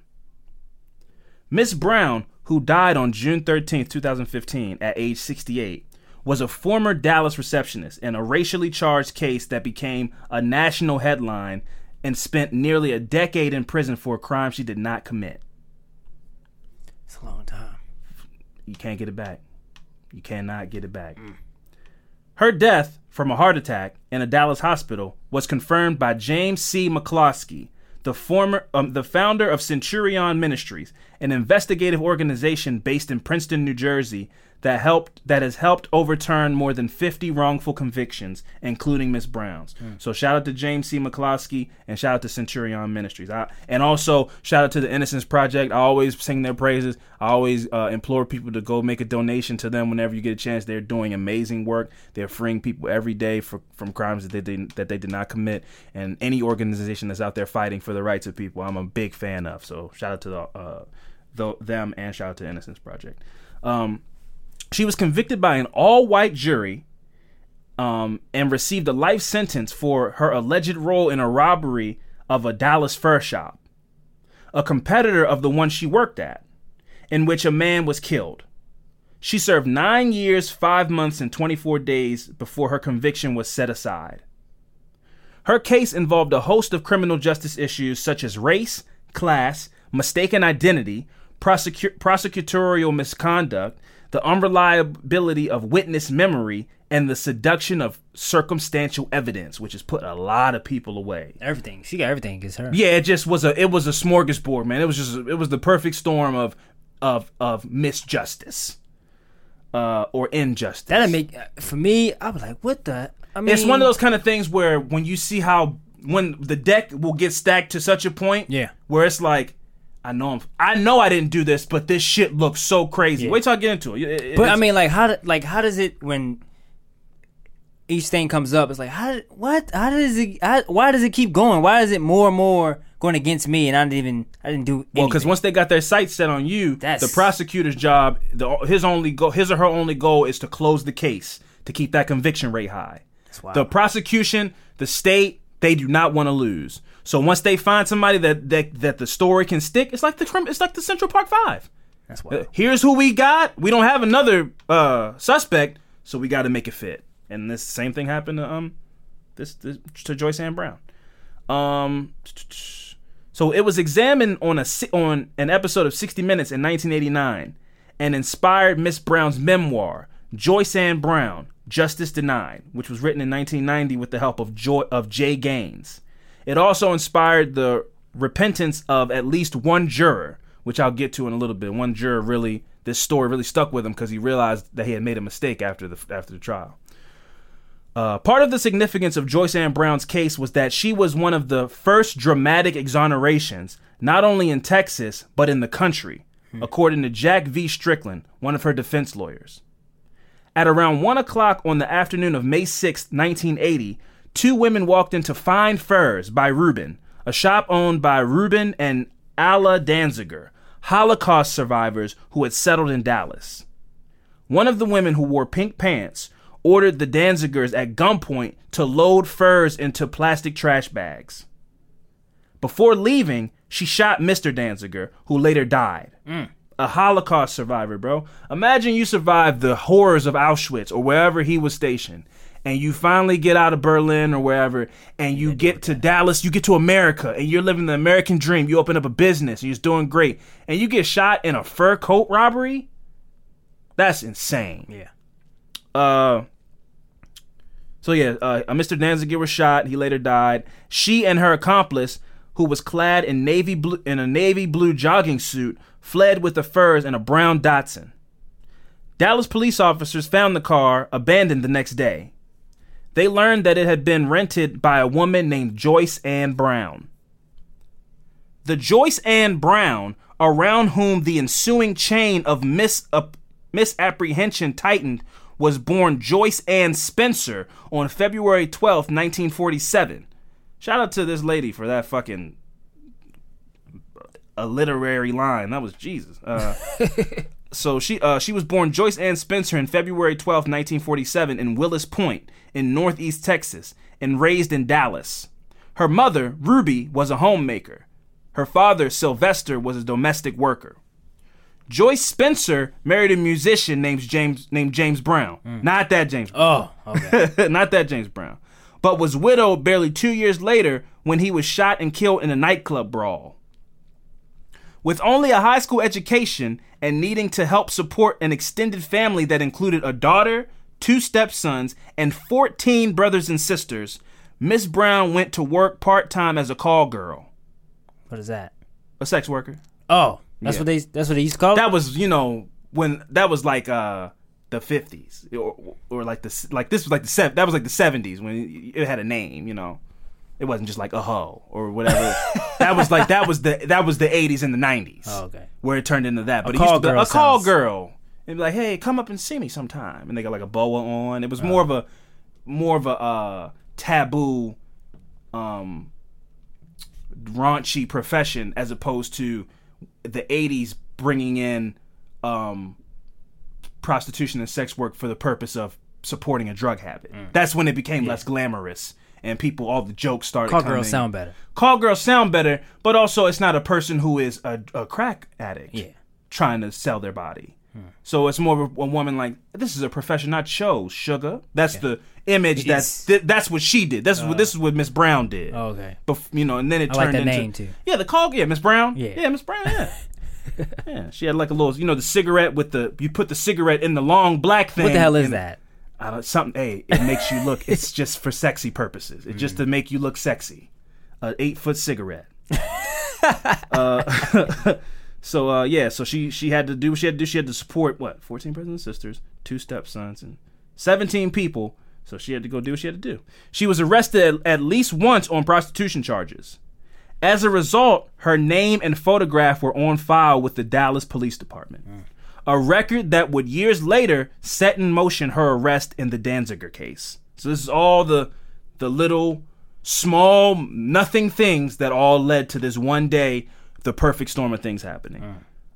Miss Brown, who died on June 13, 2015, at age 68, was a former Dallas receptionist in a racially charged case that became a national headline and spent nearly a decade in prison for a crime she did not commit. It's a long time. You can't get it back. You cannot get it back. Her death from a heart attack in a Dallas hospital was confirmed by James C. McCloskey, the former um, the founder of Centurion Ministries, an investigative organization based in Princeton, New Jersey that helped that has helped overturn more than 50 wrongful convictions, including Miss Brown's. So shout out to James C. McCloskey and shout out to Centurion Ministries. I, and also shout out to the Innocence Project. I always sing their praises. I always uh, implore people to go make a donation to them whenever you get a chance. They're doing amazing work. They're freeing people every day for, from crimes that they did, that they did not commit. And any organization that's out there fighting for the rights of people, I'm a big fan of. So shout out to the, uh, the them and shout out to Innocence Project. Um, she was convicted by an all-white jury um, and received a life sentence for her alleged role in a robbery of a Dallas fur shop, a competitor of the one she worked at, in which a man was killed. She served nine years, five months, and 24 days before her conviction was set aside. Her case involved a host of criminal justice issues such as race, class, mistaken identity, prosecu- prosecutorial misconduct, the unreliability of witness memory, and the seduction of circumstantial evidence, which has put a lot of people away. Everything. She got everything against her. Yeah, it just was a it was a smorgasbord, man. It was just it was the perfect storm of of of misjustice, uh, or injustice. That'd make for me. I was like, what the? I mean, it's one of those kind of things where when you see how when the deck will get stacked to such a point, Yeah. where it's like, I know I'm, I know I didn't do this, but this shit looks so crazy. Yeah. Wait till I get into it. It- it- But I mean, like, how? Like, how does it when each thing comes up? It's like, how? What? How does it? How, why does it keep going? Why is it more and more going against me? And I didn't even. I didn't do. well, because once they got their sights set on you, That's- the prosecutor's job, the, his only goal, his or her only goal is to close the case to keep that conviction rate high. The prosecution, the state, they do not want to lose. So once they find somebody that, that that the story can stick, it's like the it's like the Central Park Five. that's Uh, why. Here's who we got. We don't have another uh, suspect, so we got to make it fit. And this same thing happened to um this, this to Joyce Ann Brown. Um, so it was examined on a on an episode of 60 Minutes in 1989, and inspired Miss Brown's memoir, Joyce Ann Brown: Justice Denied, which was written in 1990 with the help of Joy of Jay Gaines. It also inspired the repentance of at least one juror, which I'll get to in a little bit. One juror really, this story really stuck with him because he realized that he had made a mistake after the after the trial. Uh, part of the significance of Joyce Ann Brown's case was that she was one of the first dramatic exonerations, not only in Texas, but in the country, according to Jack V. Strickland, one of her defense lawyers. At around 1 o'clock on the afternoon of May 6, 1980, two women walked into Fine Furs by Reuben, a shop owned by Reuben and Alla Danziger, Holocaust survivors who had settled in Dallas. One of the women who wore pink pants ordered the Danzigers at gunpoint to load furs into plastic trash bags. Before leaving, she shot Mr. Danziger, who later died. Mm. A Holocaust survivor, bro. Imagine you survived the horrors of Auschwitz or wherever he was stationed, and you finally get out of Berlin or wherever, and you get to Dallas, you get to America, and you're living the American dream. You open up a business, and you're doing great, and you get shot in a fur coat robbery. That's insane. Yeah. Uh, so yeah, uh, Mr. Danziger was shot. He later died. She and her accomplice, who was clad in navy blue in a navy blue jogging suit, fled with the furs in a brown Datsun. Dallas police officers found the car abandoned the next day. They learned that it had been rented by a woman named Joyce Ann Brown. The Joyce Ann Brown, around whom the ensuing chain of mis- uh, misapprehension tightened, was born Joyce Ann Spencer on February 12th, 1947. Shout out to this lady for that fucking a literary line. That was Jesus. Uh, *laughs* so she uh, she was born Joyce Ann Spencer in February 12, 1947 in Willis Point in Northeast Texas and raised in Dallas. Her mother, Ruby, was a homemaker. Her father, Sylvester, was a domestic worker. Joyce Spencer married a musician named James named James Brown. Mm. Not that James Oh, okay. *laughs* not that James Brown, but was widowed barely two years later when he was shot and killed in a nightclub brawl. With only a high school education and needing to help support an extended family that included a daughter, two stepsons, and 14 brothers and sisters, Miss Brown went to work part time as a call girl, what is that? a sex worker. Oh, that's Yeah. what they that's what they used to call. That was, you know, when that was like uh the 50s or, or like the like this was like the sev- that was like the 70s when it had a name, you know. It wasn't just like a hoe or whatever. *laughs* that was like that was the that was the 80s and the 90s. Oh, okay. Where it turned into that. But it call to a call girl. And be like, "Hey, come up and see me sometime." And they got like a boa on. It was more of a more of a uh taboo um raunchy profession as opposed to the 80s bringing in um, prostitution and sex work for the purpose of supporting a drug habit. Mm. That's when it became less glamorous and people all the jokes started Call coming. girls sound better. Call girls sound better, but also it's not a person who is a, a crack addict Yeah. trying to sell their body. So it's more of a, a woman like this is a profession, not shows. Sugar. That's the image. That's th- that's what she did. This is what this is what Miss Brown did. Oh, okay. Bef- you know, and then it I like turned that into name, too. Yeah, the call. Yeah, Miss Brown. Yeah. yeah, Miss Brown. Yeah, *laughs* yeah. She had like a little, you know, the cigarette with the you put the cigarette in the long black thing. What the hell is and- that? I don't, something. Hey, it makes you look. It's *laughs* just for sexy purposes. It's Mm. just to make you look sexy. A eight foot cigarette. *laughs* uh, so uh, yeah, so she she had to do what she had to do. She had to support what fourteen brothers and sisters, two stepsons, and seventeen people. So she had to go do what she had to do. She was arrested at, at least once on prostitution charges. As a result, her name and photograph were on file with the Dallas Police Department. A record that would years later set in motion her arrest in the Danziger case. So this is all the the little small nothing things that all led to this one day the perfect storm of things happening.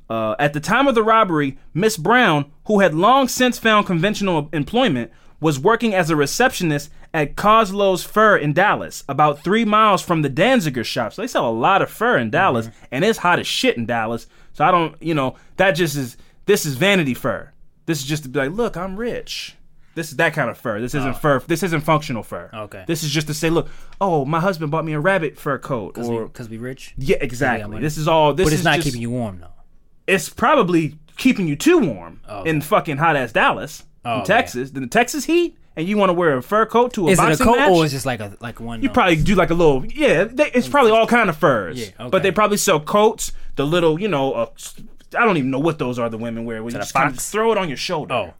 Uh, at the time of the robbery, Miss Brown, who had long since found conventional employment, was working as a receptionist at Koslow's Fur in Dallas, about three miles from the Danziger shop. So they sell a lot of fur in Dallas, and it's hot as shit in Dallas. So I don't, you know, that just is, this is vanity fur. This is just to be like, look, I'm rich. This is that kind of fur. This isn't fur. This isn't functional fur. Okay. This is just to say, look, oh, my husband bought me a rabbit fur coat. Because Or, we, 'cause we rich. yeah, exactly. This is all. This but it's is not just- keeping you warm though. it's probably keeping you too warm Oh, in fucking hot ass Dallas, Oh, in. Texas, in the Texas heat, and you want to wear a fur coat to a Is it a boxing coat match. or is it just like a like one? you probably do like a little, yeah. They, it's probably all kind of furs, Yeah, okay. but they probably sell coats. The little, you know, uh, I don't even know what those are. The women wear. Where you just kind of throw it on your shoulder. Oh.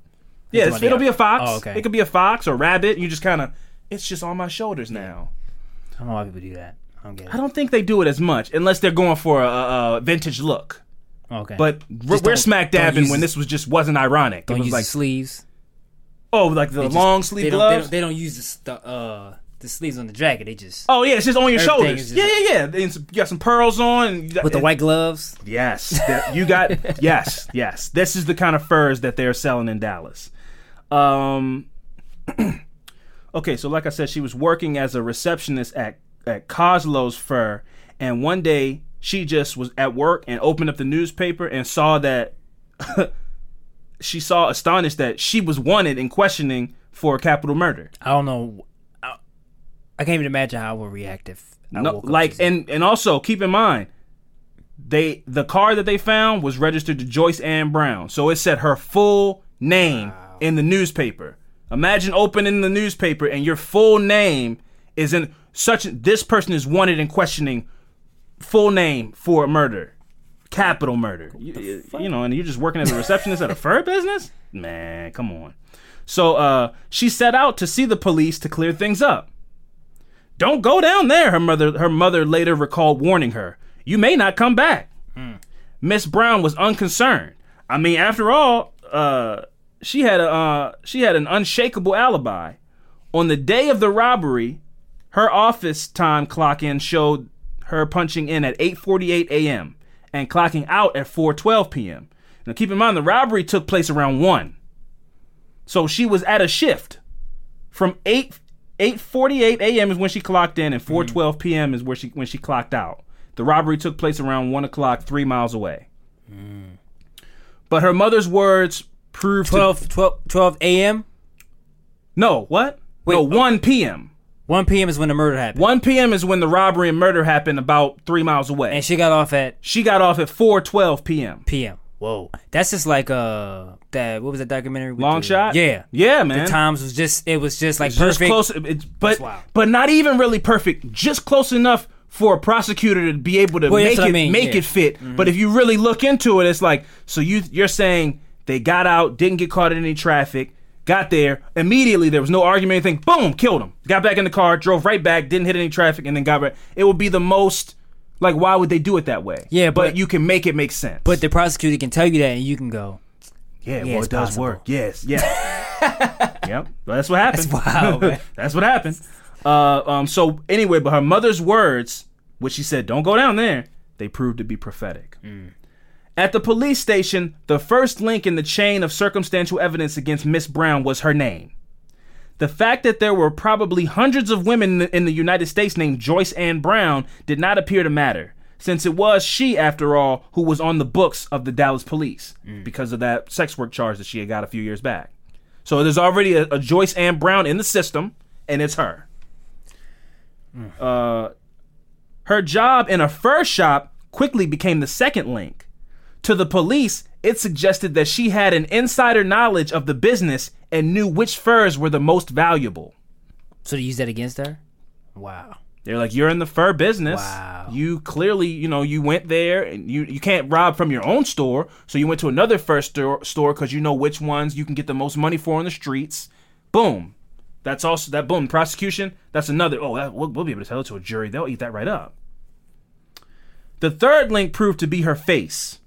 Yeah, it's, it'll be a fox. Oh, okay. It could be a fox or rabbit. You just kind of, it's just on my shoulders now. I don't know why people do that. I don't get it. I don't think they do it as much unless they're going for a, a, vintage look. okay. But we're, Just we're smack dabbing when this was just wasn't ironic. don't it was use like sleeves. Oh, like the just- long sleeve they don't, they gloves. don't, they don't use the, uh, the sleeves on the jacket. They just oh yeah, it's just on your shoulders. Yeah, yeah, yeah. And you got some pearls on. got- with the white gloves. Yes, you got. *laughs* yes, yes. This is the kind of furs that they're selling in Dallas. Um. *clears throat* okay, so like I said, she was working as a receptionist at at Koslow's Fur, and one day she just was at work and opened up the newspaper and saw that *laughs* she saw astonished that she was wanted in questioning for a capital murder. I don't know. I, I can't even imagine how I would react if I No, like and and also keep in mind they the car that they found was registered to Joyce Ann Brown. So it said her full name in the newspaper. Imagine opening the newspaper and your full name is in such this person is wanted in questioning full name for murder. Capital murder. You, you know, and you're just working as a receptionist at a fur business? Man, come on. So uh she set out to see the police to clear things up. Don't go down there, her mother her mother later recalled warning her. You may not come back. Miss Brown was unconcerned. I mean, after all, uh she had a uh she had an unshakable alibi. On the day of the robbery, her office time clock in showed her punching in at 8:48 a.m. and clocking out at 4:12 p.m. Now keep in mind the robbery took place around 1. So she was at a shift from 8 8:48 a.m. is when she clocked in and 4:12 p.m. is where she when she clocked out. The robbery took place around 1 o'clock 3 miles away. But her mother's words proved to 12, 12, 12 a.m. No, what? no, 1 p.m. 1 p.m. is when the murder happened. 1 p.m. is when the robbery and murder happened about 3 miles away. And she got off at she got off at 4:12 p.m. p.m. Whoa, that's just like uh that. What was that documentary? with Long the- shot? Yeah, Yeah, man. The times was just it was just like It's just perfect. close it's, but but not even really perfect, just close enough for a prosecutor to be able to Well, make it I mean, make yeah. Mm-hmm. it fit. But if you really look into it, it's like so you you're saying they got out, didn't get caught in any traffic, got there immediately. There was no argument, anything. Boom, killed him. Got back in the car, drove right back, didn't hit any traffic, and then got back. It would be the most like why would they do it that way? Yeah, but, but- you can make it make sense. But the prosecutor can tell you that, and you can go. Yeah, Yeah, well, it does possible. work. Yes, *laughs* yeah. yep. Well, that's what happened. That's wild, man. *laughs* that's what happened. Uh, um. So anyway, but her mother's words, which she said, "Don't go down there," they proved to be prophetic. At the police station, the first link in the chain of circumstantial evidence against Miss Brown was her name. The fact that there were probably hundreds of women in the- United States named Joyce Ann Brown did not appear to matter, since it was she, after all, who was on the books of the Dallas police because of that sex work charge that she had got a few years back. So there's already a, a Joyce Ann Brown in the system, and it's her. Uh, her job in a fur shop quickly became the second link. To the police, it suggested that she had an insider knowledge of the business and knew which furs were the most valuable. So to use that against her. Wow. They're like, you're in the fur business. Wow. You clearly, you know, you went there and you you can't rob from your own store, so you went to another fur store store because you know which ones you can get the most money for on the streets. Boom. That's also that boom prosecution. That's another. Oh, that, we'll, we'll be able to tell it to a jury. They'll eat that right up. The third link proved to be her face.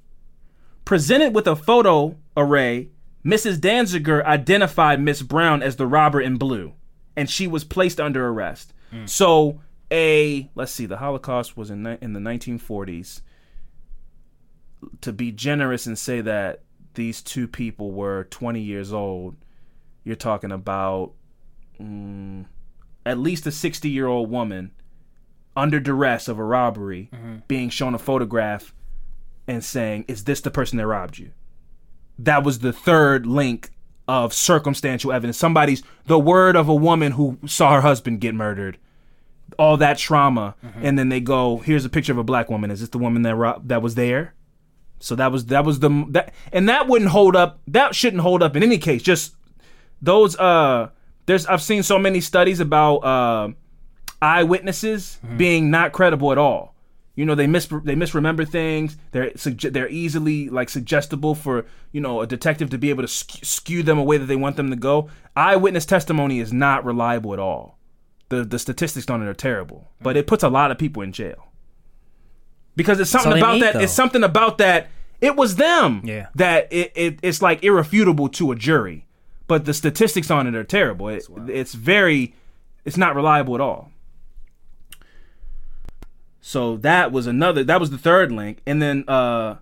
Presented with a photo array, Mrs. Danziger identified Miss Brown as the robber in blue, and she was placed under arrest. So, a let's see, the Holocaust was in in the 1940s. To be generous and say that these two people were 20 years old, you're talking about mm, at least a 60 year old woman under duress of a robbery being shown a photograph and saying, Is this the person that robbed you? That was the third link of circumstantial evidence. Somebody's, the word of a woman who saw her husband get murdered, all that trauma, and then they go, Here's a picture of a black woman. Is this the woman that rob- that was there? So that was that was the that and that wouldn't hold up. That shouldn't hold up in any case. Just those uh there's I've seen so many studies about uh eyewitnesses being not credible at all. You know, they mis they misremember things. They're sugge- they're easily like suggestible for you know a detective to be able to skew, skew them a way that they want them to go. Eyewitness testimony is not reliable at all. The the statistics on it are terrible, but it puts a lot of people in jail because it's something about need, that. though. It's something about that. It was them. Yeah. That it, it it's like irrefutable to a jury, but the statistics on it are terrible. It, it's very, it's not reliable at all. So that was another. That was the third link, and then uh,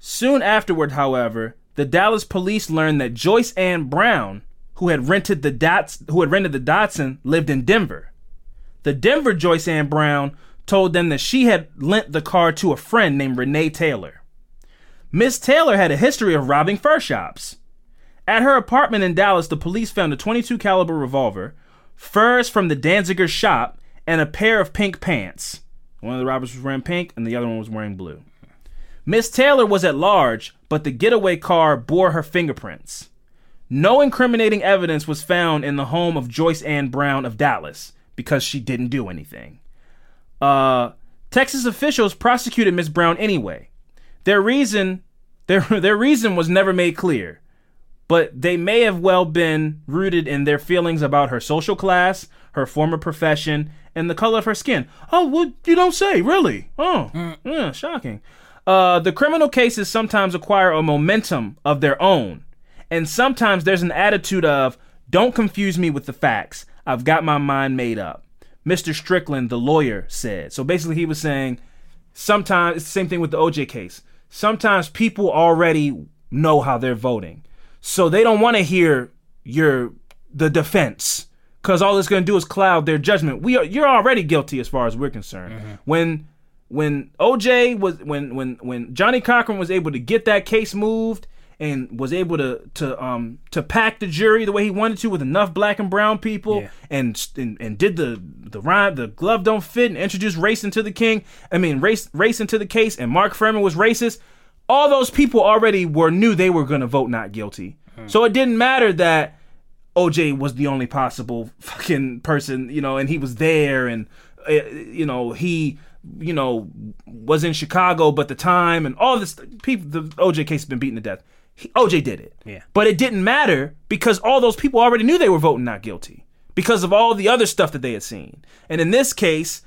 soon afterward, however, the Dallas police learned that Joyce Ann Brown, who had rented the Dots, who had rented the Datsun, lived in Denver. The Denver Joyce Ann Brown told them that she had lent the car to a friend named Renee Taylor. Miss Taylor had a history of robbing fur shops. At her apartment in Dallas, the police found a 22 caliber revolver, furs from the Danziger shop, and a pair of pink pants. One of the robbers was wearing pink, and the other one was wearing blue. Miss Taylor was at large, but the getaway car bore her fingerprints. No incriminating evidence was found in the home of Joyce Ann Brown of Dallas because she didn't do anything. Uh, Texas officials prosecuted Miss Brown anyway. Their reason, *laughs* their their reason was never made clear, but they may have well been rooted in their feelings about her social class, her former profession, and the color of her skin. Oh, well, you don't say, really? Oh, yeah, shocking. Uh, the criminal cases sometimes acquire a momentum of their own, and sometimes there's an attitude of, don't confuse me with the facts. I've got my mind made up. Mr. Strickland, the lawyer, said. So basically, he was saying, sometimes it's the same thing with the OJ case. Sometimes people already know how they're voting, so they don't want to hear your the defense because all it's going to do is cloud their judgment. We are you're already guilty as far as we're concerned. When when OJ was when when when Johnnie Cochran was able to get that case moved and was able to to um to pack the jury the way he wanted to with enough black and brown people Yeah. and, and and did the the rhyme the glove don't fit and introduced race into the king I mean race race into the case and Mark Fuhrman was racist all those people already were knew they were going to vote not guilty so it didn't matter that OJ was the only possible fucking person, you know, and he was there, and uh, you know he, you know, was in Chicago, but the time and all this people, the OJ case has been beaten to death. He, OJ did it, Yeah. but it didn't matter because all those people already knew they were voting not guilty because of all the other stuff that they had seen, and in this case,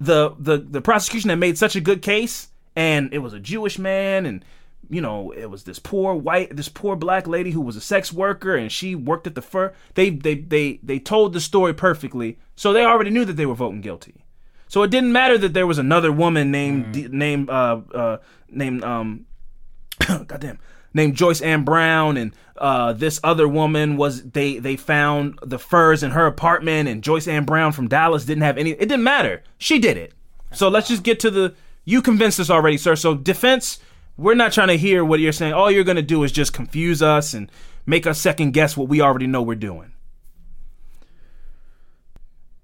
the the the prosecution had made such a good case, and it was a Jewish man, and you know it was this poor white, this poor black lady who was a sex worker, and she worked at the fur. They they they they told the story perfectly, so they already knew that they were voting guilty. So it didn't matter that there was another woman named D- named uh uh named um *coughs* goddamn named Joyce Ann Brown and uh, this other woman was they they found the furs in her apartment and Joyce Ann Brown from Dallas didn't have any it didn't matter she did it so let's just get to the you convinced us already sir so defense we're not trying to hear what you're saying all you're going to do is just confuse us and make us second guess what we already know we're doing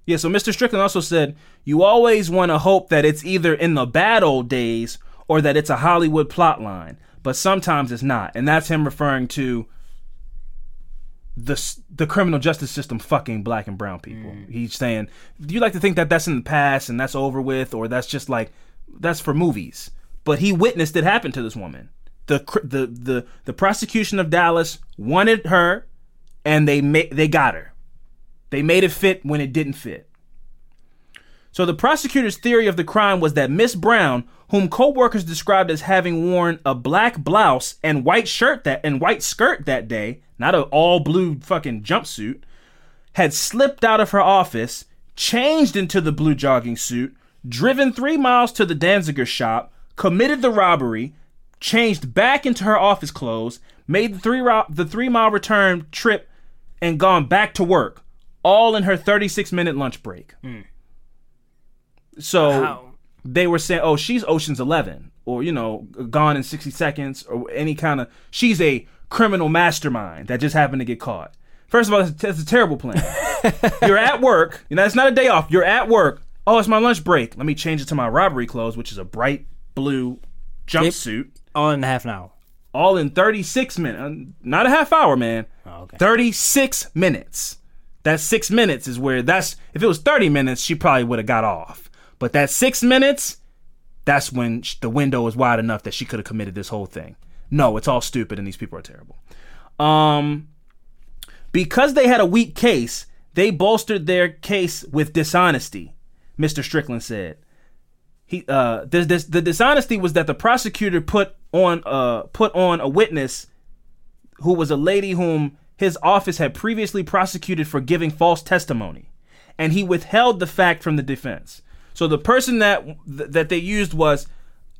yeah, so Mr. Strickland also said, you always want to hope that it's either in the bad old days or that it's a Hollywood plot line, but sometimes it's not. And that's him referring to the the criminal justice system fucking black and brown people. Mm. He's saying, do you like to think that that's in the past and that's over with or that's just like that's for movies. But he witnessed it happen to this woman. The the the the prosecution of Dallas wanted her and they ma- they got her. They made it fit when it didn't fit. So the prosecutor's theory of the crime was that Miss Brown, whom co-workers described as having worn a black blouse and white shirt that and white skirt that day, not an all blue fucking jumpsuit, had slipped out of her office, changed into the blue jogging suit, driven 3 miles to the Danziger shop, committed the robbery, changed back into her office clothes, made the 3 ro- the 3 mile return trip and gone back to work, all in her 36 minute lunch break. So Wow. they were saying, "Oh, she's Ocean's 11 or you know, Gone in 60 Seconds or any kind of she's a criminal mastermind that just happened to get caught." First of all, that's, that's a terrible plan. *laughs* You're at work, you know, it's not a day off. You're at work. Oh, it's my lunch break. Let me change it to my robbery clothes, which is a bright blue jumpsuit. All in half an hour. All in 36 minutes. Not a half hour, man. Oh, okay. 36 minutes. That six minutes is where that's. If it was 30 minutes, she probably would have got off. But that six minutes, that's when the window was wide enough that she could have committed this whole thing. No, it's all stupid and these people are terrible. Um, because they had a weak case, they bolstered their case with dishonesty. Mr. Strickland said he uh this, this the dishonesty was that the prosecutor put on uh put on a witness who was a lady whom his office had previously prosecuted for giving false testimony. And he withheld the fact from the defense. So the person that that they used was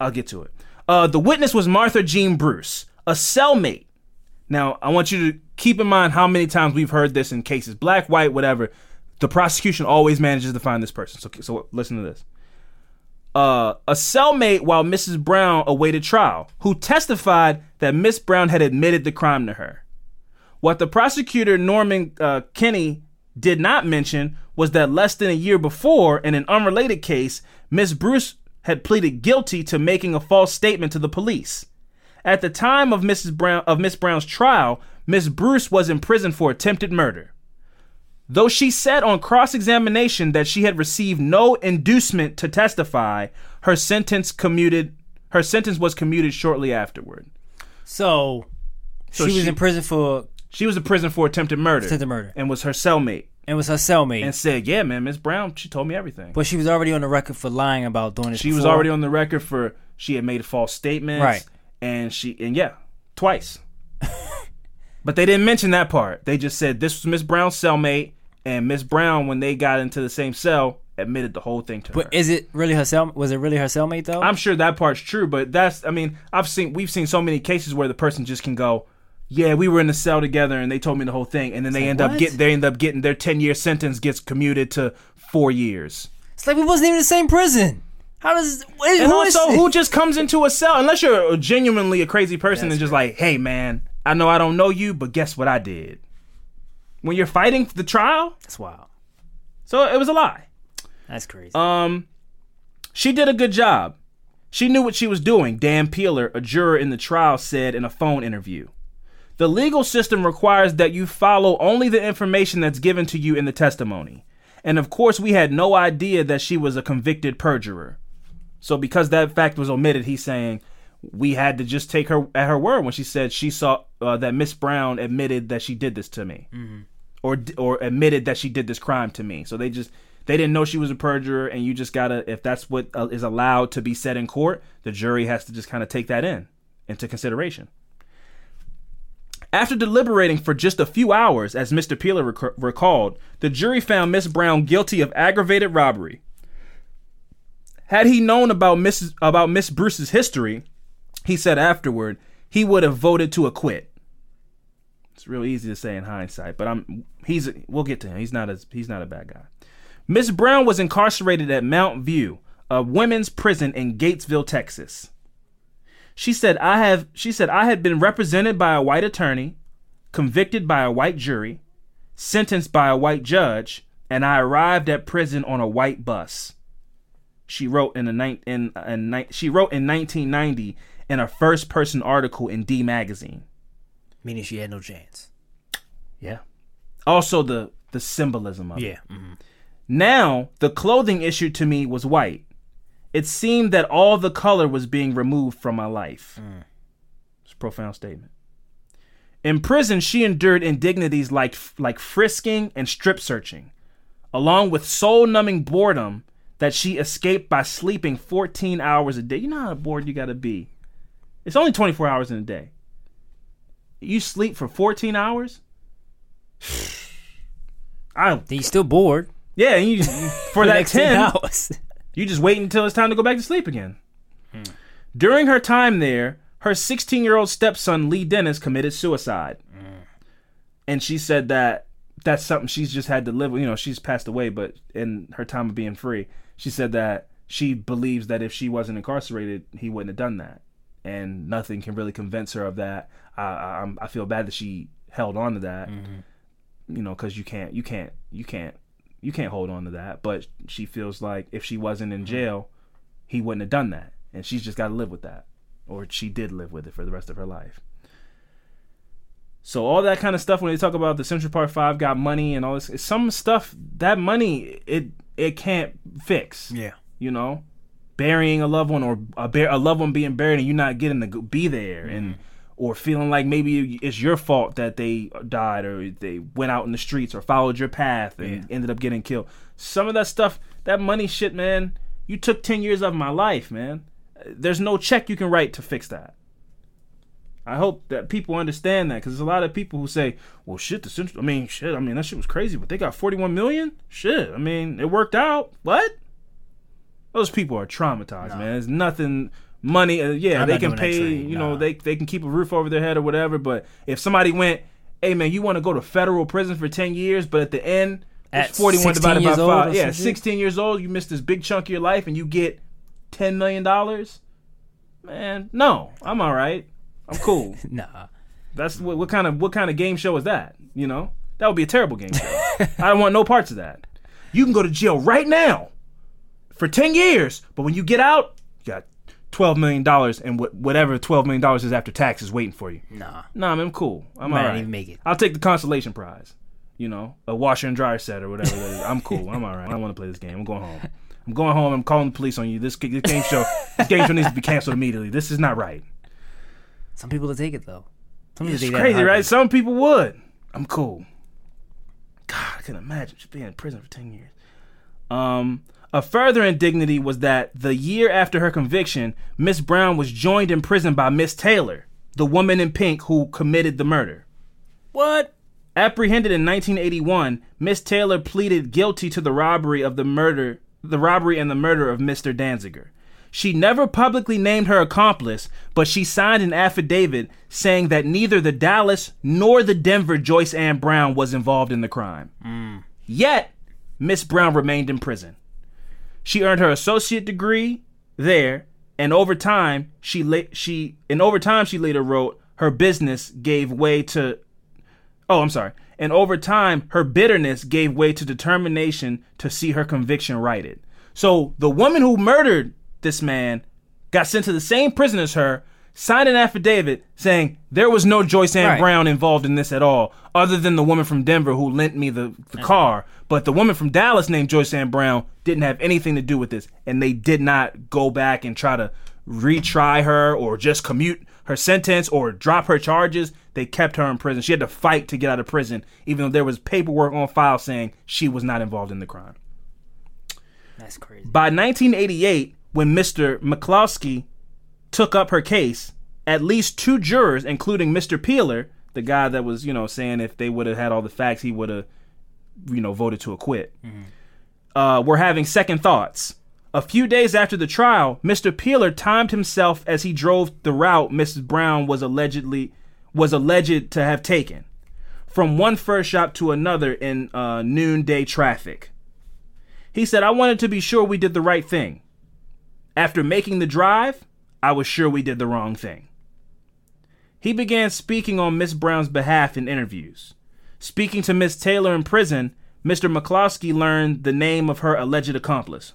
I'll get to it. Uh the witness was Martha Jean Bruce a cellmate. Now I want you to keep in mind how many times we've heard this in cases black white whatever. The prosecution always manages to find this person. So so listen to this uh, a cellmate while Mrs. Brown awaited trial, who testified that Miss Brown had admitted the crime to her. What the prosecutor Norman uh, Kinne did not mention was that less than a year before, in an unrelated case, Miss Bruce had pleaded guilty to making a false statement to the police. At the time of Mrs. Brown of Miss Brown's trial, Miss Bruce was in prison for attempted murder. Though she said on cross examination that she had received no inducement to testify, her sentence commuted her sentence was commuted shortly afterward. So, So she was in prison for She was in prison for attempted murder. Attempted murder. And was her cellmate. and was her cellmate, And said, Yeah, man, Miss Brown, she told me everything. but she was already on the record for lying about doing this. she was already on the record for she had made false statements. Right. And she and yeah, twice. But they didn't mention that part. They just said this was Miss Brown's cellmate, and Miss Brown, when they got into the same cell, admitted the whole thing to her. But is it really her cell? Was it really her cellmate though? I'm sure that part's true, but that's I mean, I've seen we've seen so many cases where the person just can go, Yeah, we were in the cell together and they told me the whole thing and then they like, end up what? get they end up getting their ten year sentence gets commuted to four years. it's like we wasn't even in the same prison. How does? And who also who just comes into a cell unless you're genuinely a crazy person and just like, Hey man, I know I don't know you, but guess what I did? When you're fighting the trial? That's wild. So it was a lie. That's crazy. Um, she did a good job. She knew what she was doing, Dan Peeler, a juror in the trial, said in a phone interview. The legal system requires that you follow only the information that's given to you in the testimony. And of course, we had no idea that she was a convicted perjurer. So, because that fact was omitted, he's saying we had to just take her at her word when she said she saw uh, that Miss Brown admitted that she did this to me or or admitted that she did this crime to me. So they just they didn't know she was a perjurer, and you just gotta if that's what uh, is allowed to be said in court, the jury has to just kind of take that in into consideration. After deliberating for just a few hours, as Mr. Peeler rec- recalled, the jury found Miss Brown guilty of aggravated robbery. Had he known about Miss about Miss Bruce's history, he said afterward he would have voted to acquit. It's real easy to say in hindsight, but I'm he's we'll get to him. He's not as he's not a bad guy. Miss Brown was incarcerated at Mountain View, a women's prison in Gatesville, Texas. She said I have she said I had been represented by a white attorney, convicted by a white jury, sentenced by a white judge, and I arrived at prison on a white bus. She wrote in a nine in, in she wrote in 1990 in a first person article in D magazine. Meaning she had no chance. Yeah. Also the the symbolism of it. Yeah. mhm. Now, the clothing issued to me was white. It seemed that all the color was being removed from my life. It's a profound statement. In prison, she endured indignities like like frisking and strip searching, along with soul-numbing boredom that she escaped by sleeping 14 hours a day. You know how bored you got to be. It's only 24 hours in a day. You sleep for 14 hours? *sighs* I you still bored yeah, and you, you- *laughs* for that next 10 ten, hours. *laughs* you just wait until it's time to go back to sleep again. During her time there, her 16-year-old stepson Lee Dennis committed suicide, mm. and she said that that's something she's just had to live with. You know, she's passed away, but in her time of being free, she said that she believes that if she wasn't incarcerated, he wouldn't have done that, and nothing can really convince her of that. I, I, I'm- feel bad that she held on to that mm-hmm. you know, because you can't, you can't, you can't, you can't hold on to that. But she feels like if she wasn't in mm-hmm. jail, he wouldn't have done that, and she's just got to live with that, or she did live with it for the rest of her life. So all that kind of stuff when they talk about the Central Park Five got money and all this, some stuff that money it it can't fix. Yeah. you know, burying a loved one or a, bear, a loved one being buried and you not getting to be there mm-hmm. and or feeling like maybe it's your fault that they died or they went out in the streets or followed your path and ended up getting killed. Some of that stuff, that money shit, man, you took 10 years of my life, man. There's no check you can write to fix that. I hope that people understand that because there's a lot of people who say, "Well, shit, the central. I mean, shit. I mean, that shit was crazy, but they got 41 million. Shit. I mean, it worked out. What? Those people are traumatized, man. There's nothing. Money, uh, yeah, I'm they can pay. You know, they they can keep a roof over their head or whatever. But if somebody went, "Hey, man, you want to go to federal prison for 10 years, but at the end, At it's 41 divided by five. Yeah, 16 years old. You missed this big chunk of your life, and you get 10 million dollars. Man, no, I'm all right. I'm cool. *laughs* Nah. That's what, what kind of what kind of game show is that? You know, that would be a terrible game show. I don't want no parts of that. You can go to jail right now for ten years, but when you get out, you got twelve million dollars and wh- whatever twelve million dollars is after taxes waiting for you. Nah. Nah, man, I'm cool. I'm Might not alright. even make it. I'll take the consolation prize. You know, a washer and dryer set or whatever that is. I'm cool. I'm alright. I don't want to play this game. I'm going home. I'm going home. I'm calling the police on you. This, this game show, this game show needs to be canceled immediately. This is not right. Some people will take it though. Some people It's take that in a crazy, right? heartbeat. Some people would. I'm cool. God, I can imagine just being in prison for ten years. Um, a further indignity was that the year after her conviction, Miss Brown was joined in prison by Miss Taylor, the woman in pink who committed the murder. What? Apprehended in 1981, Miss Taylor pleaded guilty to the robbery of the murder, the robbery and the murder of Mr. Danziger. She never publicly named her accomplice, but she signed an affidavit saying that neither the Dallas nor the Denver Joyce Ann Brown was involved in the crime. Mm. Yet, Miss Brown remained in prison. She earned her associate degree there, and over time she la- she and over time she later wrote her business gave way to Oh, I'm sorry. And over time her bitterness gave way to determination to see her conviction righted. So the woman who murdered this man got sent to the same prison as her, signed an affidavit saying there was no Joyce Ann Right. Brown involved in this at all, other than the woman from Denver who lent me the, the car. But the woman from Dallas named Joyce Ann Brown didn't have anything to do with this, and they did not go back and try to retry her or just commute her sentence or drop her charges. They kept her in prison. She had to fight to get out of prison, even though there was paperwork on file saying she was not involved in the crime. That's crazy. By 1988, when Mr. McCloskey took up her case, at least two jurors, including Mr. Peeler, the guy that was, you know, saying if they would have had all the facts, he would have, you know, voted to acquit, uh, were having second thoughts. A few days after the trial, Mr. Peeler timed himself as he drove the route Mrs. Brown was allegedly was alleged to have taken from one fur shop to another in uh, noonday traffic. He said, I wanted to be sure we did the right thing. After making the drive, I was sure we did the wrong thing. He began speaking on Miss Brown's behalf in interviews. Speaking to Miss Taylor in prison, Mr. McCloskey learned the name of her alleged accomplice.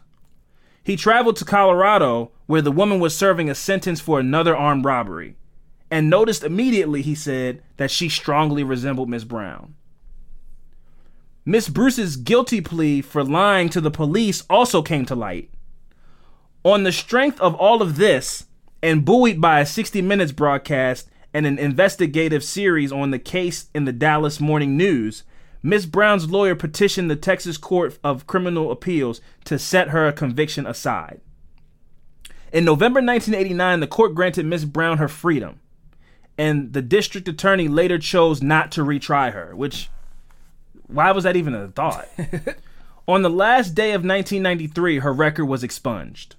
He traveled to Colorado, where the woman was serving a sentence for another armed robbery, and noticed immediately, he said, that she strongly resembled Miss Brown. Miss Bruce's guilty plea for lying to the police also came to light. On the strength of all of this, and buoyed by a 60 Minutes broadcast and an investigative series on the case in the Dallas Morning News, Miss Brown's lawyer petitioned the Texas Court of Criminal Appeals to set her conviction aside. In November 1989, the court granted Miss Brown her freedom, and the district attorney later chose not to retry her, which why was that even a thought? *laughs* On the last day of 1993, her record was expunged.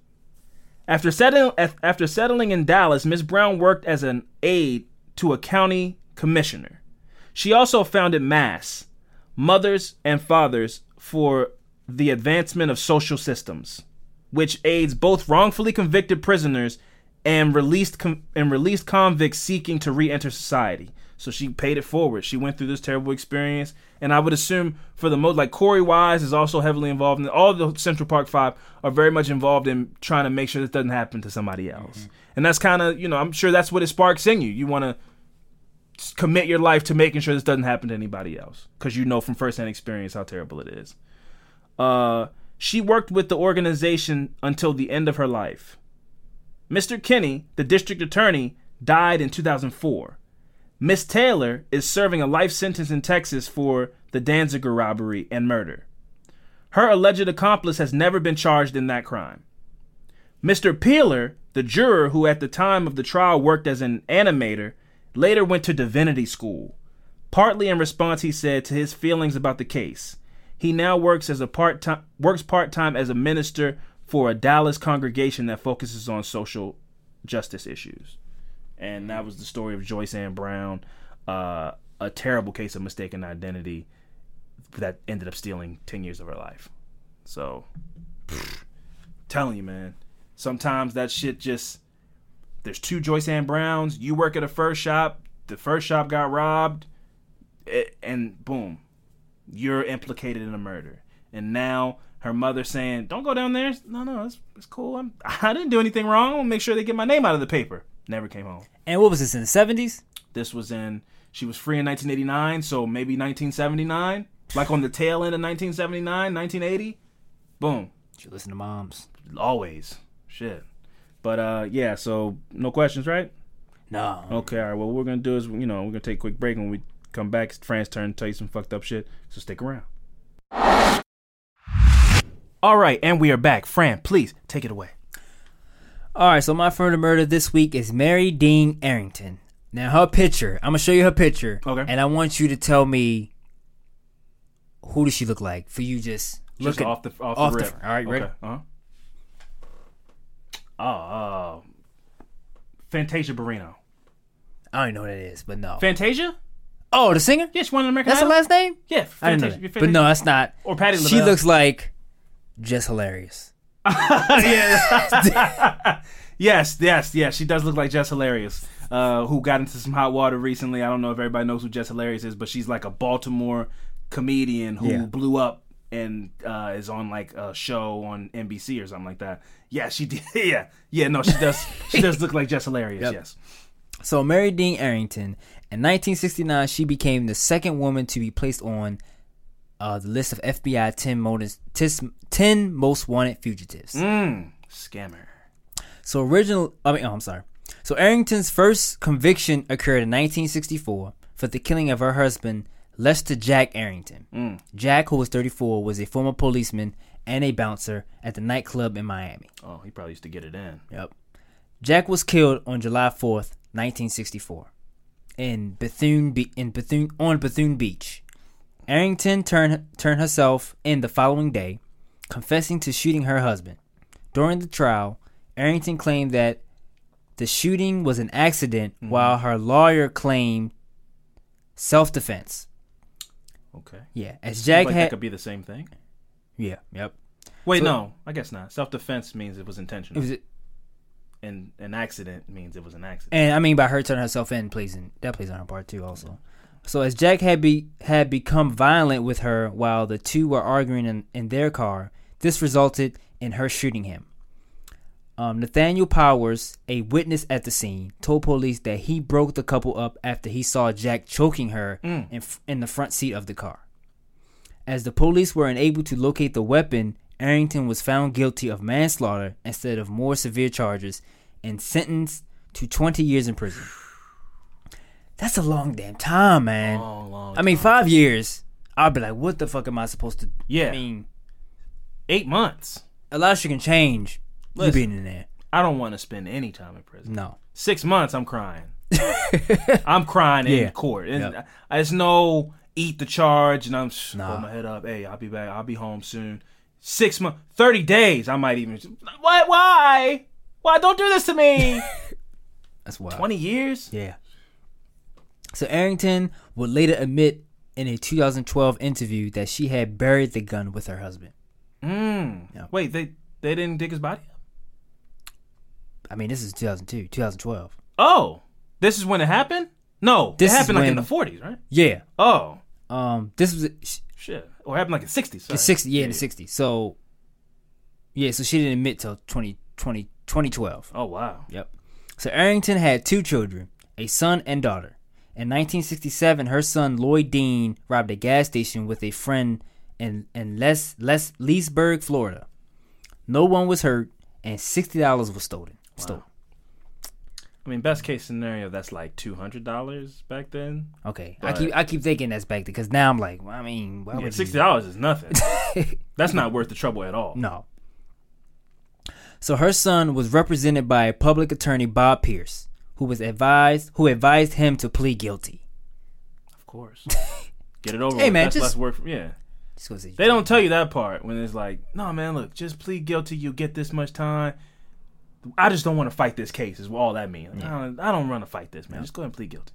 After settling, after settling in Dallas, Ms. Brown worked as an aide to a county commissioner. She also founded MASS, Mothers and Fathers for the Advancement of Social Systems, which aids both wrongfully convicted prisoners and released com- and released convicts seeking to re-enter society. So she paid it forward. She went through this terrible experience, and I would assume for the most, like Korey Wise is also heavily involved in all the Central Park Five are very much involved in trying to make sure this doesn't happen to somebody else. And that's kind of you know I'm sure that's what it sparks in you. You want to commit your life to making sure this doesn't happen to anybody else because you know from firsthand experience how terrible it is. Uh, she worked with the organization until the end of her life. Mr. Kinne, the district attorney, died in 2004. Miss Taylor is serving a life sentence in Texas for the Danziger robbery and murder. Her alleged accomplice has never been charged in that crime. Mr. Peeler, the juror who at the time of the trial worked as an animator, later went to divinity school, partly in response he said to his feelings about the case. He now works as a part-time works part-time as a minister for a Dallas congregation that focuses on social justice issues. And that was the story of Joyce Ann Brown, uh, a terrible case of mistaken identity that ended up stealing 10 years of her life. So, telling you, man, sometimes that shit just there's two Joyce Ann Browns. You work at a first shop. The first shop got robbed, and boom, you're implicated in a murder. And now her mother saying, "Don't go down there." No, no, it's, it's cool. I'm, *laughs* I didn't do anything wrong. I'll make sure they get my name out of the paper. Never came home. And what was this in the seventies? This was in. She was free in 1989, so maybe 1979, like on the tail end of 1979, 1980. Boom You listen to moms. always shit but uh yeah so no questions right No. okay all right well what we're gonna do is you know we're gonna take a quick break and when we come back it's fran's turn to tell you some fucked up shit so stick around all right and we are back fran please take it away All right, so my murder murder this week is Mary Dean Arrington. Now her picture. I'm gonna show you her picture. Okay. And I want you to tell me who does she look like for you just look Just at off the off, off the the- all right, ready? Okay. Uh-huh. Oh, uh, Fantasia Barrino. I don't even know what that is, but no. Fantasia? oh, the singer? Yeah, she won an American That's her last name? Yeah, I didn't know Fantasia. that. But no, that's not. Or Patti She looks like Jess Hilarious. *laughs* *laughs* Yes, yes, yes. She does look like Jess Hilarious, uh, who got into some hot water recently. I don't know if everybody knows who Jess Hilarious is, but she's like a Baltimore comedian who Yeah. blew up and uh, is on like a show on NBC or something like that. Yeah, she did. *laughs* yeah, yeah. No, she does. she does look like Jess Hilarious. Yep. Yes. So Mary Dean Arrington, in 1969, she became the second woman to be placed on uh, the list of FBI 10 most, 10 most wanted fugitives. Mm, scammer. So original, I mean, oh, I'm sorry. So Arrington's first conviction occurred in 1964 for the killing of her husband, Lester Jack Arrington. Jack, who was 34, was a former policeman and a bouncer at the nightclub in Miami. Oh, he probably used to get it in. Yep. Jack was killed on July 4th, 1964, in Bethune, Be- in Bethune on Bethune Beach. Arrington turned turned herself in the following day, confessing to shooting her husband. During the trial, Arrington claimed that the shooting was an accident, mm-hmm. while her lawyer claimed self-defense. Okay. Yeah, as Jack like that had could be the same thing. yeah, yep. Wait, So- no, I guess not. Self defense means it was It intentional, was and an accident means it was an accident. And I mean by her turning herself in, plays in that plays on her part too, also. So as Jack had be had become violent with her while the two were arguing in, in their car, this resulted in her shooting him. Um, Nathaniel Powers, a witness at the scene, told police that he broke the couple up after he saw Jack choking her in, f- in the front seat of the car. As the police were unable to locate the weapon, Arrington was found guilty of manslaughter instead of more severe charges and sentenced to 20 years in prison. That's a long damn time, man. Long, long I mean, five years. I'll be like, what the fuck am I supposed to? Yeah. I mean, Eight months. a lot of shit can change. You Listen. being in there. I don't want to spend any time in prison. No. Six months, I'm crying. *laughs* I'm crying Yeah. in court. And Yep. There's no eat the charge, and I'm just Nah. my head up. Hey, I'll be back. I'll be home soon. Six months, thirty days. I might even. What? Why? Why? Don't do this to me. *laughs* That's wild. Twenty years. Yeah. So Arrington would later admit in a 2012 interview that she had buried the gun with her husband. Mm. Yeah. Wait, they they didn't dig his body. I mean, this is 2002, 2012. Oh, this is when it happened. No, This it happened like in the 40s, right? Yeah. Oh, Um. This was shit. Or it happened like in 60s. Sorry. the 60. Yeah, in the 60s. So. Yeah. So she didn't admit till 20, 20, 2012. Oh wow. Yep. So Arrington had two children, a son and daughter. In 1967, her son Lloyd Dean robbed a gas station with a friend in in Les Les Leesburg, Florida. No one was hurt, and sixty dollars was stolen. Stolen. I mean, best case scenario, that's like two hundred dollars back then. Okay, I keep I keep thinking that's back then because now I'm like, well, I mean, why Yeah, would sixty dollars is nothing. *laughs* that's not worth the trouble at all. No. So her son was represented by public attorney Bob Pierce, who was advised who advised him to plead guilty. Of course. *laughs* Get it over. Hey, with. man, that's just- less work. For, yeah, Just they don't tell you that part when it's like, no, man, look, just plead guilty. You get this much time. I just don't want to fight this case. Is all that means. Like, I don't, I don't want to fight this, man. Just go ahead and plead guilty.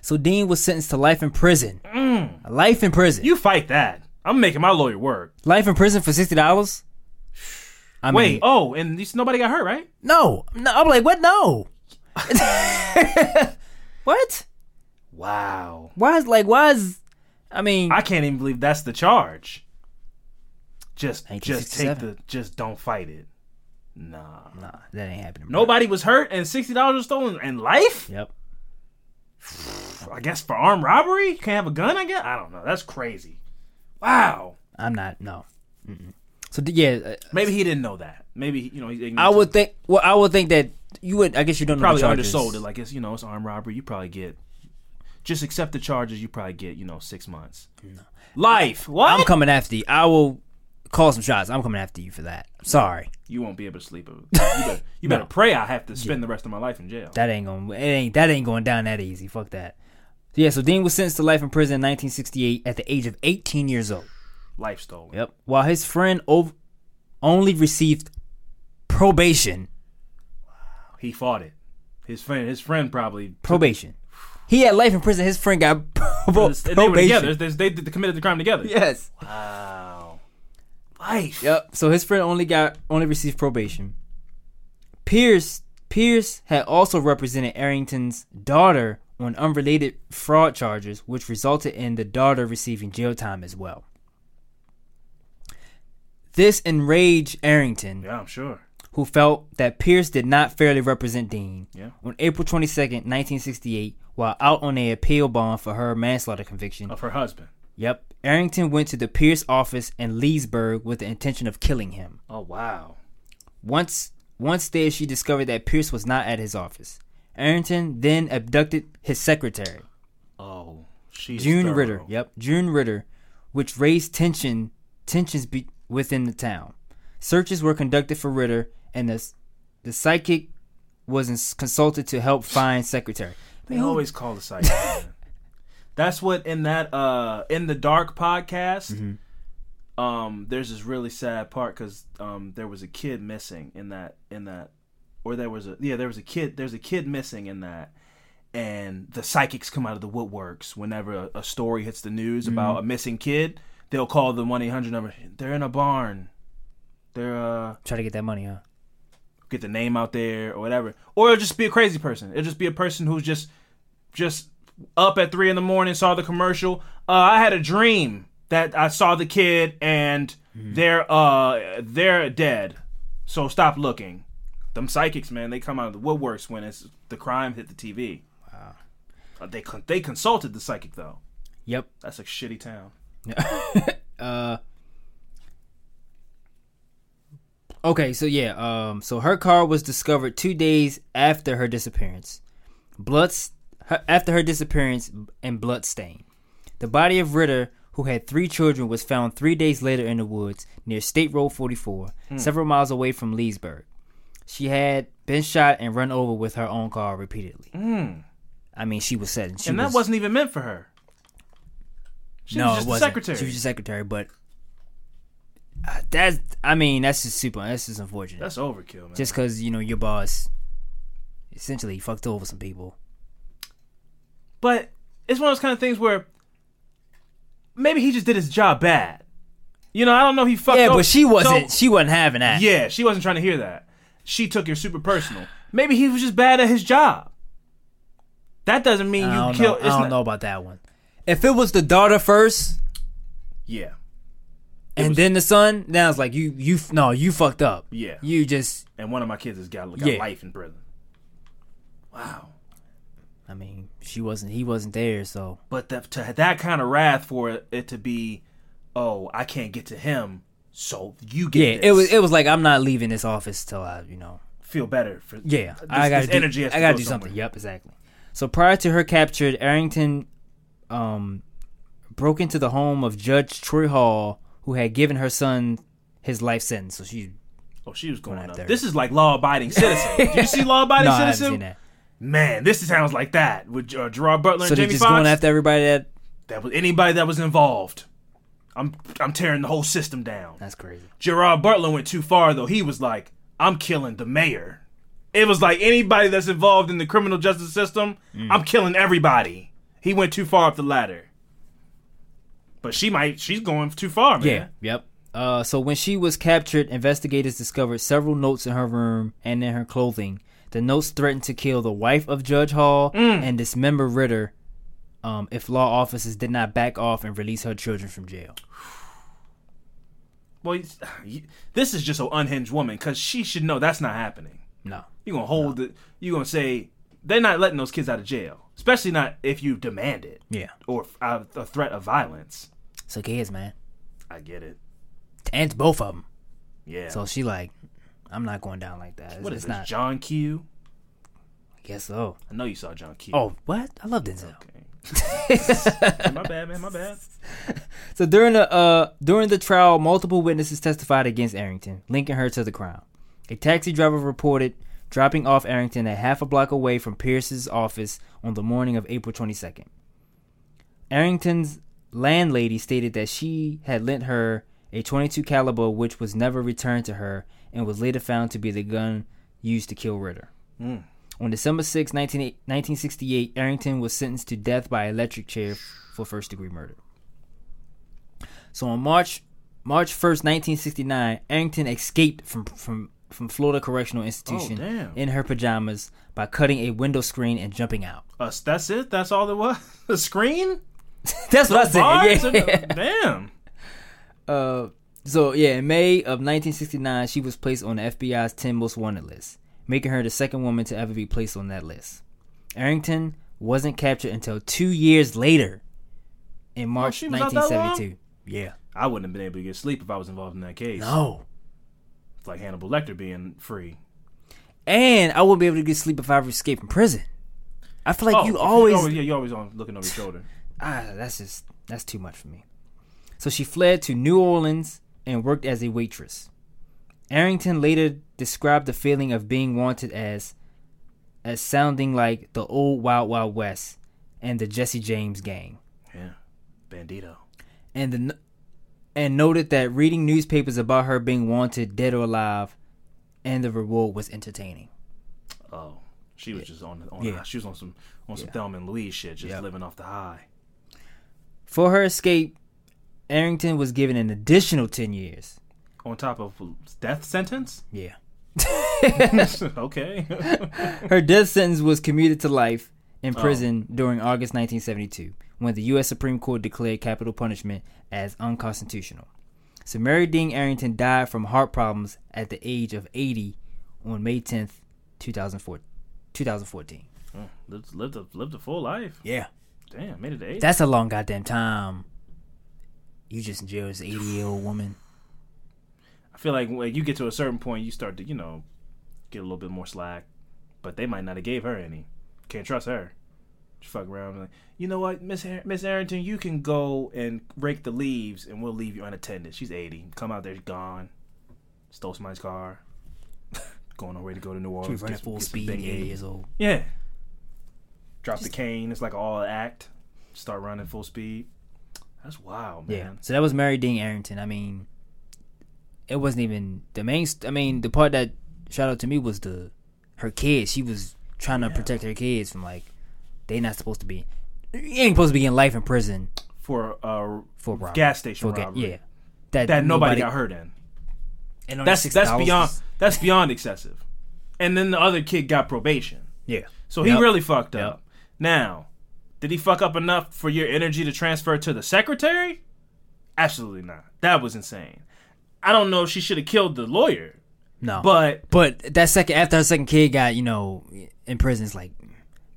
So Dean was sentenced to life in prison. Mm. Life in prison. You fight that. I'm making my lawyer work. life in prison for sixty dollars. I mean, Wait, oh, and nobody got hurt, right? no, no. I'm like, what? No. *laughs* what? Wow. Why is like why is? I mean, I can't even believe that's the charge. Just, just take the, just don't fight it. Nah. nah, that ain't happening. Nobody was hurt, and sixty dollars was stolen, and life. Yep. *sighs* I guess for armed robbery, you can't have a gun. I guess I don't know. That's crazy. Wow. I'm not. No. Mm-mm. So yeah, uh, Maybe he didn't know that. Maybe you know he's ignorant I would think. Well, I would think that you would. I guess you don't know probably the charges. undersold it. Like it's you know it's armed robbery. You probably get just accept the charges. You probably get you know six months. Life. What? I'm coming after you. I will call some shots. I'm coming after you for that. Sorry, You won't be able to sleep. You better, you better *laughs* pray I have to spend the rest of my life in jail. that ain't going. It ain't that ain't going down that easy. Fuck that. Yeah. So Dean was sentenced to life in prison in 1968 at the age of 18 years old. Life stolen. Yep. While his friend ov- only received probation. He fought it. His friend, his friend probably Probation. He had life in prison. His friend got *laughs* And they were probation. together. They, they, they committed the crime together. Yes. Wow. Life. Yep. So his friend only got only received probation. Pierce Pierce had also represented Arrington's daughter on unrelated fraud charges, which resulted in the daughter receiving jail time as well. This enraged Arrington, Yeah, I'm sure. who felt that Pierce did not fairly represent Dean. Yeah. On April 22nd, 1968, while out on a appeal bond for her manslaughter conviction, Of her husband. yep, Arrington went to the Pierce office in Leesburg with the intention of killing him. Oh wow. Once once there, she discovered that Pierce was not at his office. Arrington then abducted his secretary, Oh, she's June thorough. Ritter. Yep, June Ritter, which raised tension tensions be- within the town. Searches were conducted for Ritter, and the the psychic was ins- consulted to help find secretary. They always call the psychic. *laughs* That's what in that uh in the dark podcast. Mm-hmm. Um, there's this really sad part because um there was a kid missing in that in that, or there was a yeah there was a kid there's a kid missing in that, and the psychics come out of the woodworks whenever a, a story hits the news Mm-hmm. about a missing kid. They'll call the one eight hundred number. They're in a barn. They're uh Try to get that money, huh? get the name out there or whatever. Or it'll just be a crazy person. It'll just be a person who's just just up at three in the morning, saw the commercial. Uh, I had a dream that I saw the kid and they're uh they're dead. So stop looking. Them psychics, man, they come out of the woodworks when it's the crime hit the TV. Wow. Uh, they con- they consulted the psychic though. Yep. That's a shitty town. *laughs* Uh. Okay, so yeah, um, so her car was discovered two days after her disappearance. Blood, her, after her disappearance and blood stain. The body of Ritter, who had three children, was found three days later in the woods near State Road 44, several miles away from Leesburg. She had been shot and run over with her own car repeatedly. I mean, she was setting. She and that was, wasn't even meant for her. She no, was just it wasn't. secretary. She was just secretary, but uh, that's. I mean, that's just super. That's just unfortunate. That's overkill, man. just because you know your boss essentially fucked over some people. But it's one of those kind of things where maybe he just did his job bad. You know, I don't know. He fucked. Yeah, over- but she wasn't. So- she wasn't having that. yeah, she wasn't trying to hear that. She took your super personal. Maybe he was just bad at his job. That doesn't mean I you kill. know, I don't not- know about that one. If it was the daughter first Yeah, and was- then the son, now it's like you. You no, you fucked up. Yeah. You just. and one of my kids has got, got Yeah. life in prison. Wow. I mean, she wasn't. He wasn't there, so But that, to that kind of wrath for it, it to be, oh, I can't get to him, so you get. yeah. this. It was. It was like I'm not leaving this office till I, you know. feel better for. Yeah, this, I got energy. has I to got to do something. Yep, exactly. So prior to her capture, Arrington um, broke into the home of Judge Troy Hall, who had given her son his life sentence. So she, Oh, she was going Going up. after. This is like law-abiding *laughs* citizen. Did you see law-abiding no, I citizen? seen that. Man, this sounds like that with uh, Gerard Butler So and Jamie Foxx. going after everybody that. that was anybody that was involved. I'm I'm tearing the whole system down. That's crazy. Gerard Butler went too far though. He was like, I'm killing the mayor. It was like anybody that's involved in the criminal justice system, Mm. I'm killing everybody. He went too far up the ladder. But she might she's going too far, man. Yeah. Yep. Uh, so when she was captured, investigators discovered several notes in her room and in her clothing. The notes threatened to kill the wife of Judge Hall Mm. and dismember Ritter um, if law officers did not back off and release her children from jail. *sighs* Well, this is just an unhinged woman because she should know that's not happening. No. You're gonna hold it. You're gonna say they're not letting those kids out of jail, especially not if you demand it Yeah. or uh, a threat of violence. So kids, man. I get it. And to both of them. Yeah. So she like, I'm not going down like that. It's, what is it's this? not. John Q. I guess so. I know you saw John Q. Oh, what? I love Denzel. okay. *laughs* my bad, man. My bad. *laughs* So during the uh during the trial, multiple witnesses testified against Arrington, linking her to the crime. A taxi driver reported dropping off Arrington at half a block away from Pierce's office on the morning of April 22nd. Arrington's landlady stated that she had lent her a 22 caliber which was never returned to her and was later found to be the gun used to kill Ritter. Hmm. On December 6, 19, 1968, Arrington was sentenced to death by electric chair for first degree murder. So on March March 1st, 1969, Arrington escaped from from from Florida Correctional Institution Oh, in her pajamas by cutting a window screen and jumping out. Uh, that's it. That's all there was. *laughs* The screen. *laughs* That's what I said. Yeah. *laughs* Damn. Uh, so yeah, in May of 1969, she was placed on the FBI's 10 most wanted list, making her the second woman to ever be placed on that list. Arrington wasn't captured until two years later, in March Oh, she was out that long? 1972. Yeah. I wouldn't have been able to get sleep if I was involved in that case. No. It's like Hannibal Lecter being free. And I wouldn't be able to get sleep if I ever escaped from prison. I feel like Oh, you always yeah, you always on looking over your shoulder. ah, that's just that's too much for me. So she fled to New Orleans and worked as a waitress. Arrington later described the feeling of being wanted as as sounding like the old Wild Wild West and the Jesse James gang. Yeah, Bandito. And the and noted that reading newspapers about her being wanted dead or alive and the reward was entertaining. Oh, she was just on on. Yeah. She was on some on some Yeah. Thelma and Louise shit, just Yep. living off the high. For her escape, Arrington was given an additional 10 years. On top of death sentence. Yeah. *laughs* *laughs* okay. Her death sentence was commuted to life in oh. prison during August 1972, when the U.S. Supreme Court declared capital punishment as unconstitutional. So Mary Dean Arrington died from heart problems at the age of 80 on May 10th, 2004, 2014. lived, lived a lived a full life. Yeah. Damn, made it to eight. That's a long goddamn time. You just in jail as an 80 year old woman. I feel like when you get to a certain point, you start to you know get a little bit more slack, but they might not have gave her any. Can't trust her. She fuck around like, you know what, Miss Har- Miss Arrington, you can go and rake the leaves, and we'll leave you unattended. She's eighty. Come out there, gone. Stole somebody's car. *laughs* Going on way to go to New She Orleans. was running full speed, 80 years old. Yeah. Drop the cane. It's like all act. Start running full speed. That's wild, man. Yeah. So that was Mary Dean Arrington. I mean, it wasn't even the main. St- I mean, the part that shout out to me was the her kids. She was trying to protect her kids from like they not supposed to be. You ain't supposed to be in life in prison For uh for robbery. gas station for ga- robbery. yeah. That, That nobody, got hurt in. And That's that's $6 beyond that's beyond excessive. And then the other kid got probation. yeah. So he really fucked Yep. up. Now, did he fuck up enough for your energy to transfer to the secretary? Absolutely not. That was insane. I don't know if she should have killed the lawyer, No. but but that second after her second kid got you know in prison, it's like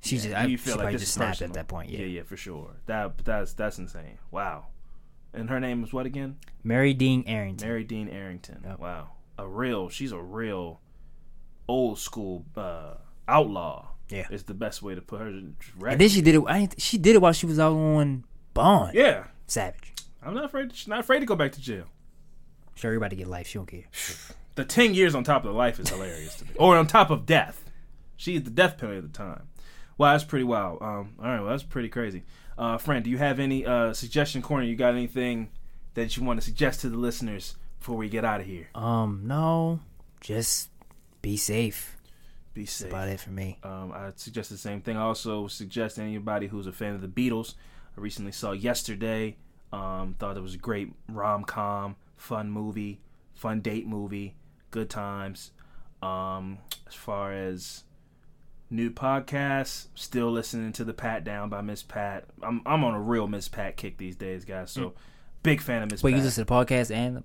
she just I, you she feel like probably this just snapped personal. at that point. Yeah. yeah, yeah, for sure. That that's that's insane. Wow. And her name is what again? Mary Dean Arrington. Mary Dean Arrington. Yep. Wow. A real, she's a real old school uh, outlaw. Yeah. Is the best way to put her. and then she did it. I she did it while she was out on bond. yeah. Savage. I'm not afraid. She's not afraid to go back to jail. Sure, everybody get life. She don't care. *sighs* The 10 years on top of the life is hilarious to me. Or on top of death. She's the death penalty at the time. Wow, that's pretty wild. Um, all right, well, that's pretty crazy. Uh, friend, do you have any uh, suggestion corner? You got anything that you want to suggest to the listeners before we get out of here? Um, no, just be safe. Be That's safe. about it for me. Um, I suggest the same thing. I also suggest anybody who's a fan of the Beatles. I recently saw yesterday. Um, thought it was a great rom com, fun movie, fun date movie, good times. Um, as far as new podcast. still listening to the Pat Down by Miss Pat. I'm I'm on a real Miss Pat kick these days, guys. So big fan of Miss Mm. Wait, Pat. you listen to the podcast and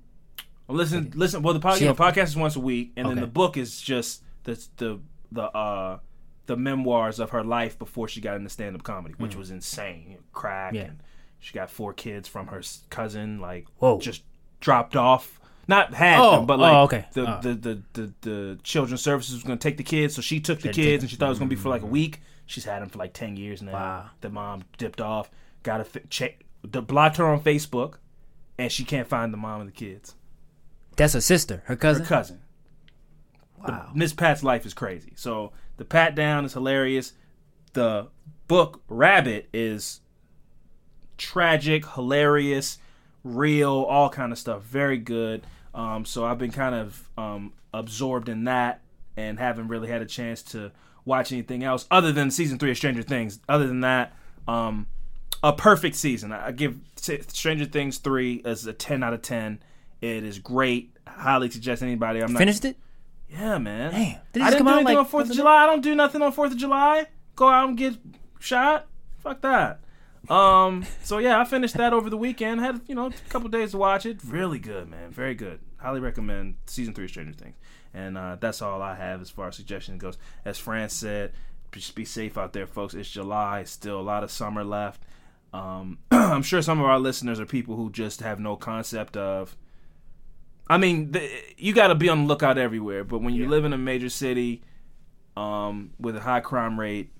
I'm listen, listen. Well, the podcast, She know, have- podcast is once a week, and then the book is just the the the uh the memoirs of her life before she got into stand up comedy, which was insane. Crack, Mm. Yeah. and she got four kids from her cousin, like Whoa. just dropped off. Not had Oh, them, but oh, like okay. the, Oh. the, the, the the children's services was going to take the kids, so she took the Had to take kids, and she thought it was going to be for like a mm. week. she's had them for like ten years now. Wow. The mom dipped off, got a check, the blocked her on Facebook, and she can't find the mom and the kids. That's her sister, her Her cousin. cousin. wow. Miss Pat's life is crazy. So the Pat down is hilarious. The book Rabbit is tragic, hilarious, real, all kind of stuff. Very good. Um, so I've been kind of um, absorbed in that and haven't really had a chance to watch anything else other than season three of Stranger Things. Other than that, um, a perfect season. I give Stranger Things three as a ten out of ten. It is great. Highly suggest anybody. I'm not Finished it? yeah, man. Damn. Did I didn't come do out, anything like, on Fourth of July. I don't do nothing on Fourth of July. Go out and get shot. Fuck that. Um. So yeah, I finished that over the weekend. Had you know a couple days to watch it. Really good, man. Very good. Highly recommend season three of Stranger Things. And uh, that's all I have as far as suggestions goes. As Fran said, just be safe out there, folks. It's July. Still a lot of summer left. Um, *clears throat* I'm sure some of our listeners are people who just have no concept of I mean, the, you got to be on the lookout everywhere. But when you live in a major city um, with a high crime rate,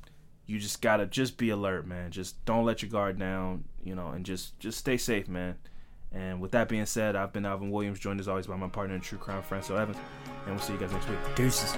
you just gotta just be alert, man. Just don't let your guard down, you know, and just just stay safe, man. And with that being said, I've been Alvin Williams, joined as always by my partner in true crime, Franco Evans, and we'll see you guys next week. Deuces.